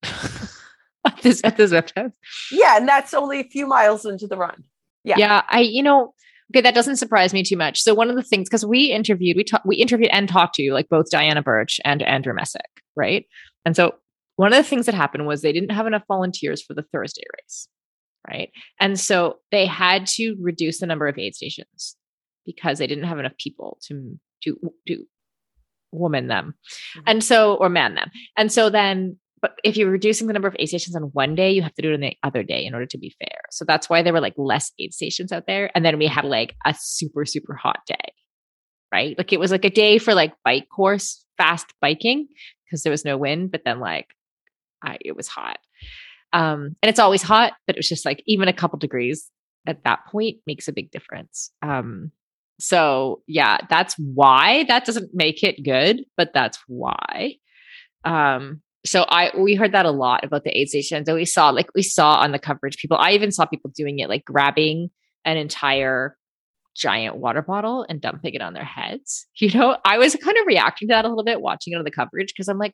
at this at this website. Yeah, and that's only a few miles into the run. Yeah. Yeah, I you know, okay, that doesn't surprise me too much. So one of the things because we interviewed, we talked, we interviewed and talked to you like both Diana Bertsch and Andrew Messick, right? And so one of the things that happened was they didn't have enough volunteers for the Thursday race, right? And so they had to reduce the number of aid stations because they didn't have enough people to to to woman them, mm-hmm. and so or man them. And so then but if you're reducing the number of aid stations on one day, you have to do it on the other day in order to be fair. So that's why there were like less aid stations out there. And then we had like a super, super hot day, right? Like it was like a day for like bike course, fast biking, because there was no wind, but then like I, it was hot. Um, and it's always hot, but it was just like even a couple degrees at that point makes a big difference. Um, so yeah, that's why that doesn't make it good, but that's why. Um, so I we heard that a lot about the aid stations, and we saw like we saw on the coverage people. I even saw people doing it, like grabbing an entire giant water bottle and dumping it on their heads. (laughs) You know, I was kind of reacting to that a little bit watching it on the coverage because I'm like,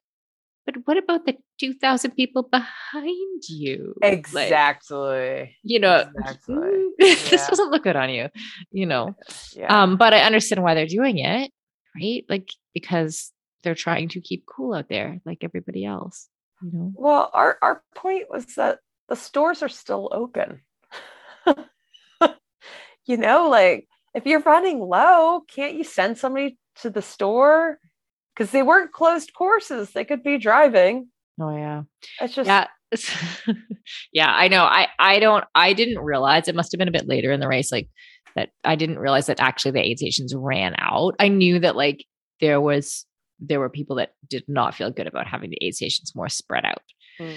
but what about the two thousand people behind you? Like, Exactly. you know, Exactly. "Mm, (laughs) this Yeah. doesn't look good on you. You know, Yeah. um, but I understand why they're doing it, right? Like because they're trying to keep cool out there, like everybody else. You know. Well, our, our point was that the stores are still open. (laughs) you know, like if you're running low, can't you send somebody to the store? Because they weren't closed courses; they could be driving. Oh yeah. It's just yeah. (laughs) yeah, I know. I I don't I didn't realize it must have been a bit later in the race like that I didn't realize that actually the aid stations ran out. I knew that like there was there were people that did not feel good about having the aid stations more spread out Mm.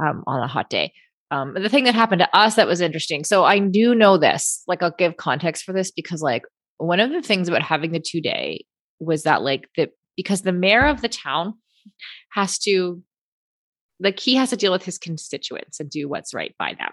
um, on a hot day. Um, the thing that happened to us that was interesting. So I do know this. Like I'll give context for this because like one of the things about having the two day was that like the because the mayor of the town has to like he has to deal with his constituents and do what's right by them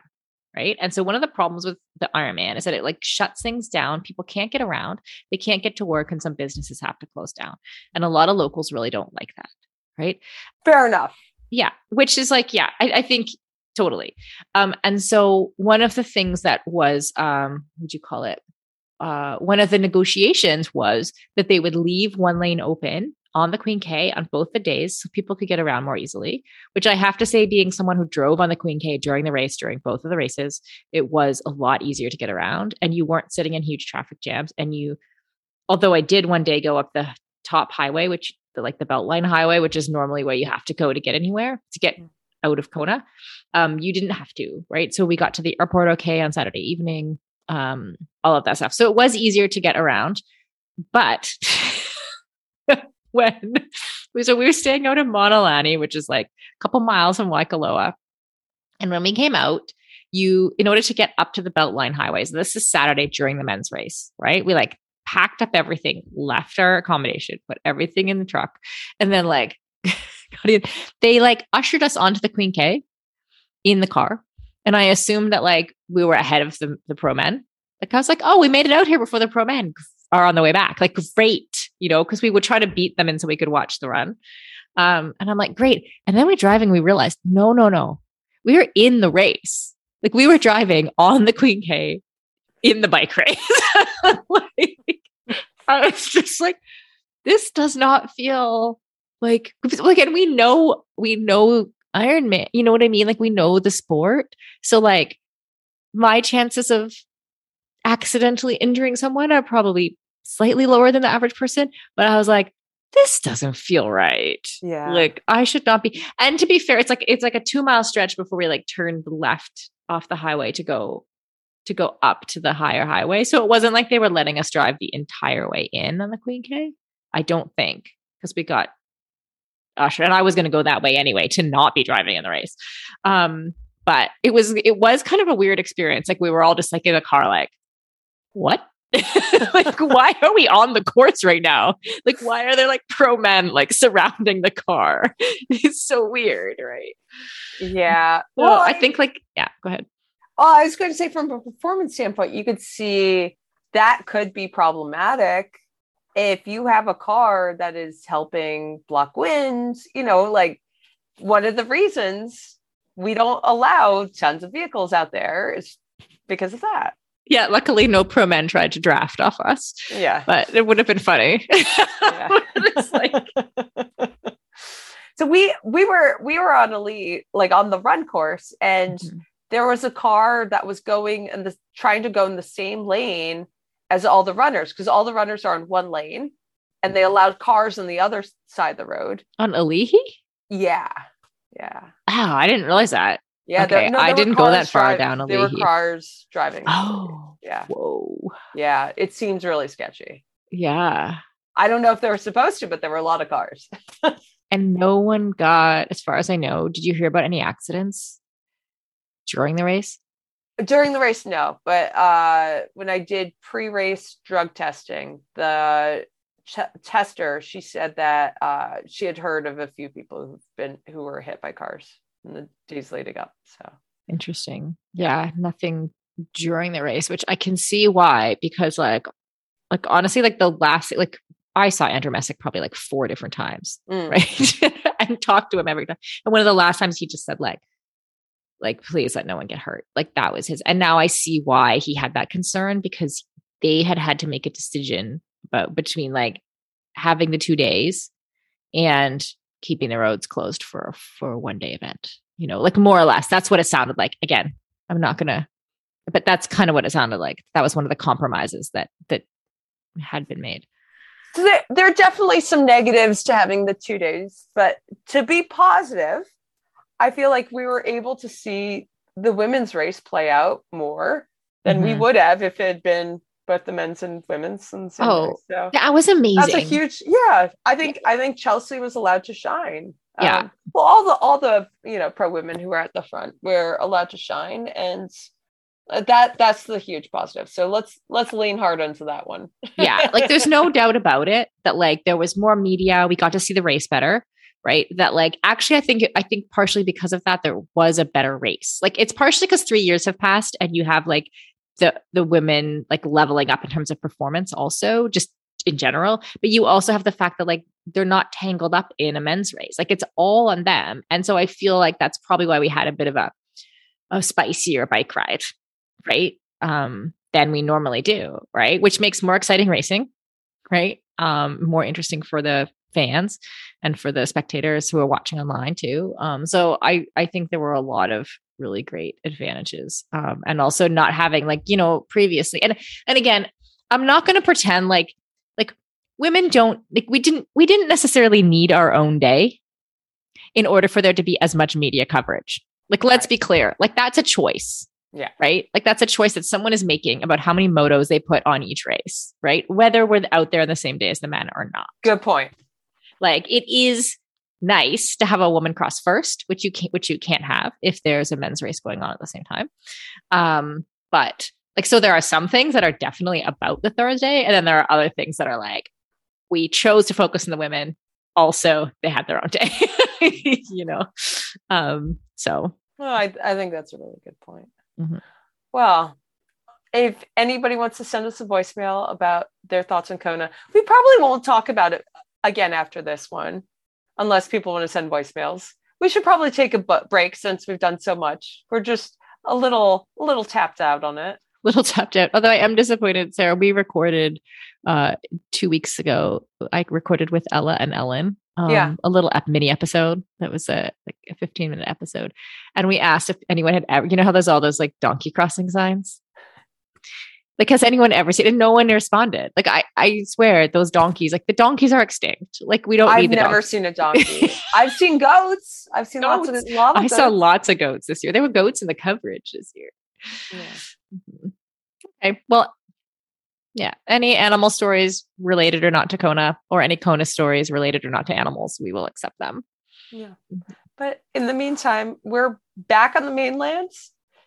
right? And so one of the problems with the Ironman is that it like shuts things down. People can't get around. They can't get to work and some businesses have to close down. And a lot of locals really don't like that right? Fair enough. yeah which is like yeah i, I think totally. Um and so one of the things that was um what would you call it uh one of the negotiations was that they would leave one lane open on the queen k on both the days so people could get around more easily which i have to say being someone who drove on the queen k during the race during both of the races it was a lot easier to get around and you weren't sitting in huge traffic jams and you although i did one day go up the top highway which the, like the beltline highway which is normally where you have to go to get anywhere to get out of kona um you didn't have to right? So we got to the airport okay on saturday evening um all of that stuff so it was easier to get around but (laughs) when so we were staying out in Mauna Lani, which is like a couple miles from Waikoloa. And when we came out, you in order to get up to the Beltline highways, this is Saturday during the men's race, right? We like packed up everything, left our accommodation, put everything in the truck, and then like. (laughs) They like ushered us onto the Queen K in the car. And I assumed that like we were ahead of the, the pro men. Like I was like, oh, we made it out here before the pro men are on the way back. Like great, you know, because we would try to beat them in so we could watch the run. Um, and I'm like, great. And then we're driving, we realized, no, no, no. We were in the race. Like we were driving on the Queen K in the bike race. (laughs) like, I was just like, this does not feel like like and we know we know Ironman, you know what I mean? Like we know the sport. So like my chances of accidentally injuring someone are probably slightly lower than the average person. But I was like, this doesn't feel right. Yeah. Like I should not be. And to be fair, it's like it's like a two mile stretch before we like turned left off the highway to go to go up to the higher highway. So it wasn't like they were letting us drive the entire way in on the Queen K. I don't think because we got ushered, and I was going to go that way anyway to not be driving in the race. Um, but it was it was kind of a weird experience. Like we were all just like in the car, like what? (laughs) like why are we on the courts right now like why are there like pro men like surrounding the car (laughs) it's so weird right Yeah. well (laughs) Well, i think like yeah go ahead Well, I was going to say from a performance standpoint, you could see that could be problematic if you have a car that is helping block winds. You know, like one of the reasons we don't allow tons of vehicles out there is because of that. yeah luckily no pro men tried to draft off us Yeah. but it would have been funny (laughs) it's like (laughs) so we we were we were on elite like on the run course and Mhm. there was a car that was going and the trying to go in the same lane as all the runners because all the runners are in one lane and they allowed cars on the other side of the road. On Ali'i yeah. Yeah. Oh i didn't realize that. Yeah Okay, I didn't go that far drive- down there were cars driving. Oh yeah. whoa. Yeah it seems really sketchy. Yeah. I don't know if they were supposed to but there were a lot of cars. (laughs) And no one got as far as i know did you hear about any accidents during the race during the race no but uh when i did pre-race drug testing the ch- tester she said that uh she had heard of a few people who've been who were hit by cars in the days leading up so. Interesting. Yeah nothing during the race which i can see why because like like honestly like the last like i saw andrew messick probably like four different times Mm. right? (laughs) And talked to him every time. And one of the last times he just said like like please let no one get hurt like that was his and now i see why he had that concern because they had had to make a decision about between like having the two days and keeping the roads closed for for a one day event you know like more or less that's what it sounded like again i'm not gonna but that's kind of what it sounded like. That was one of the compromises that that had been made. So there, there are definitely some negatives to having the two days, but to be positive, I feel like we were able to see the women's race play out more than we Mhm. would have if it had been both the men's and women's. And Oh, so That was amazing. that's a huge, yeah. I think I think Chelsea was allowed to shine. Yeah. Um, well, all the all the you know pro women who were at the front were allowed to shine, and uh, that that's the huge positive. So let's let's lean hard into that one. yeah, like there's no (laughs) doubt about it that like there was more media. We got to see the race better, right? That like actually, I think I think partially because of that there was a better race. Like it's partially because three years have passed and you have like the the women like leveling up in terms of performance, also just in general. But you also have the fact that like they're not tangled up in a men's race. Like it's all on them, and so I feel like that's probably why we had a bit of a a spicier bike ride, right? Um, than we normally do, right? Which makes more exciting racing, right? Um, more interesting for the fans and for the spectators who are watching online too. Um, so I I think there were a lot of really great advantages, um, and also not having like you know previously and and again, I'm not going to pretend like like women don't like we didn't we didn't necessarily need our own day in order for there to be as much media coverage. Like let's be clear, like that's a choice Yeah. right? Like that's a choice that someone is making about how many motos they put on each race, right? Whether we're out there on the same day as the men or not. Good point. Like it is nice to have a woman cross first, which you can't which you can't have if there's a men's race going on at the same time. Um, but like so there are some things that are definitely about the Thursday, and then there are other things that are like we chose to focus on the women. Also, they had their own day, (laughs) you know. Um, so Well, I, I think that's a really good point. Mhm. Well, if anybody wants to send us a voicemail about their thoughts on Kona, we probably won't talk about it again after this one, unless people want to send voicemails. We should probably take a bu- break since we've done so much. We're just a little, a little tapped out on it. little tapped out. Although I am disappointed, Sarah. We recorded uh two weeks ago. I recorded with Ella and Ellen. Um, Yeah. a little ep- mini episode that was a like a 15 minute episode, and we asked if anyone had ever, you know, how there's all those like donkey crossing signs. Like, has anyone ever seen it? And no one responded. Like, I, I swear, those donkeys, like the donkeys are extinct. Like, we don't I've never donkeys. seen a (laughs) donkey. I've seen goats. I've seen lots of lava I saw goats. lots of goats this year. There were goats in the coverage this year. Yeah. (sighs) Okay. Well, yeah. Any animal stories related or not to Kona, or any Kona stories related or not to animals, we will accept them. Yeah. Mm-hmm. But in the meantime, we're back on the mainland.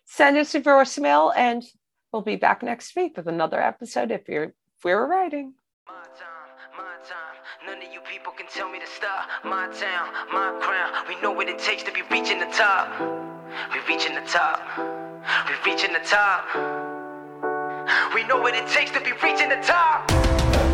Send us a voicemail and we'll be back next week with another episode if you're if we're writing. My time, my time. None of you people can tell me to stop. My town, my crown. We know what it takes to be reaching the top. We reaching the top. We reaching the top. We know what it takes to be reaching the top.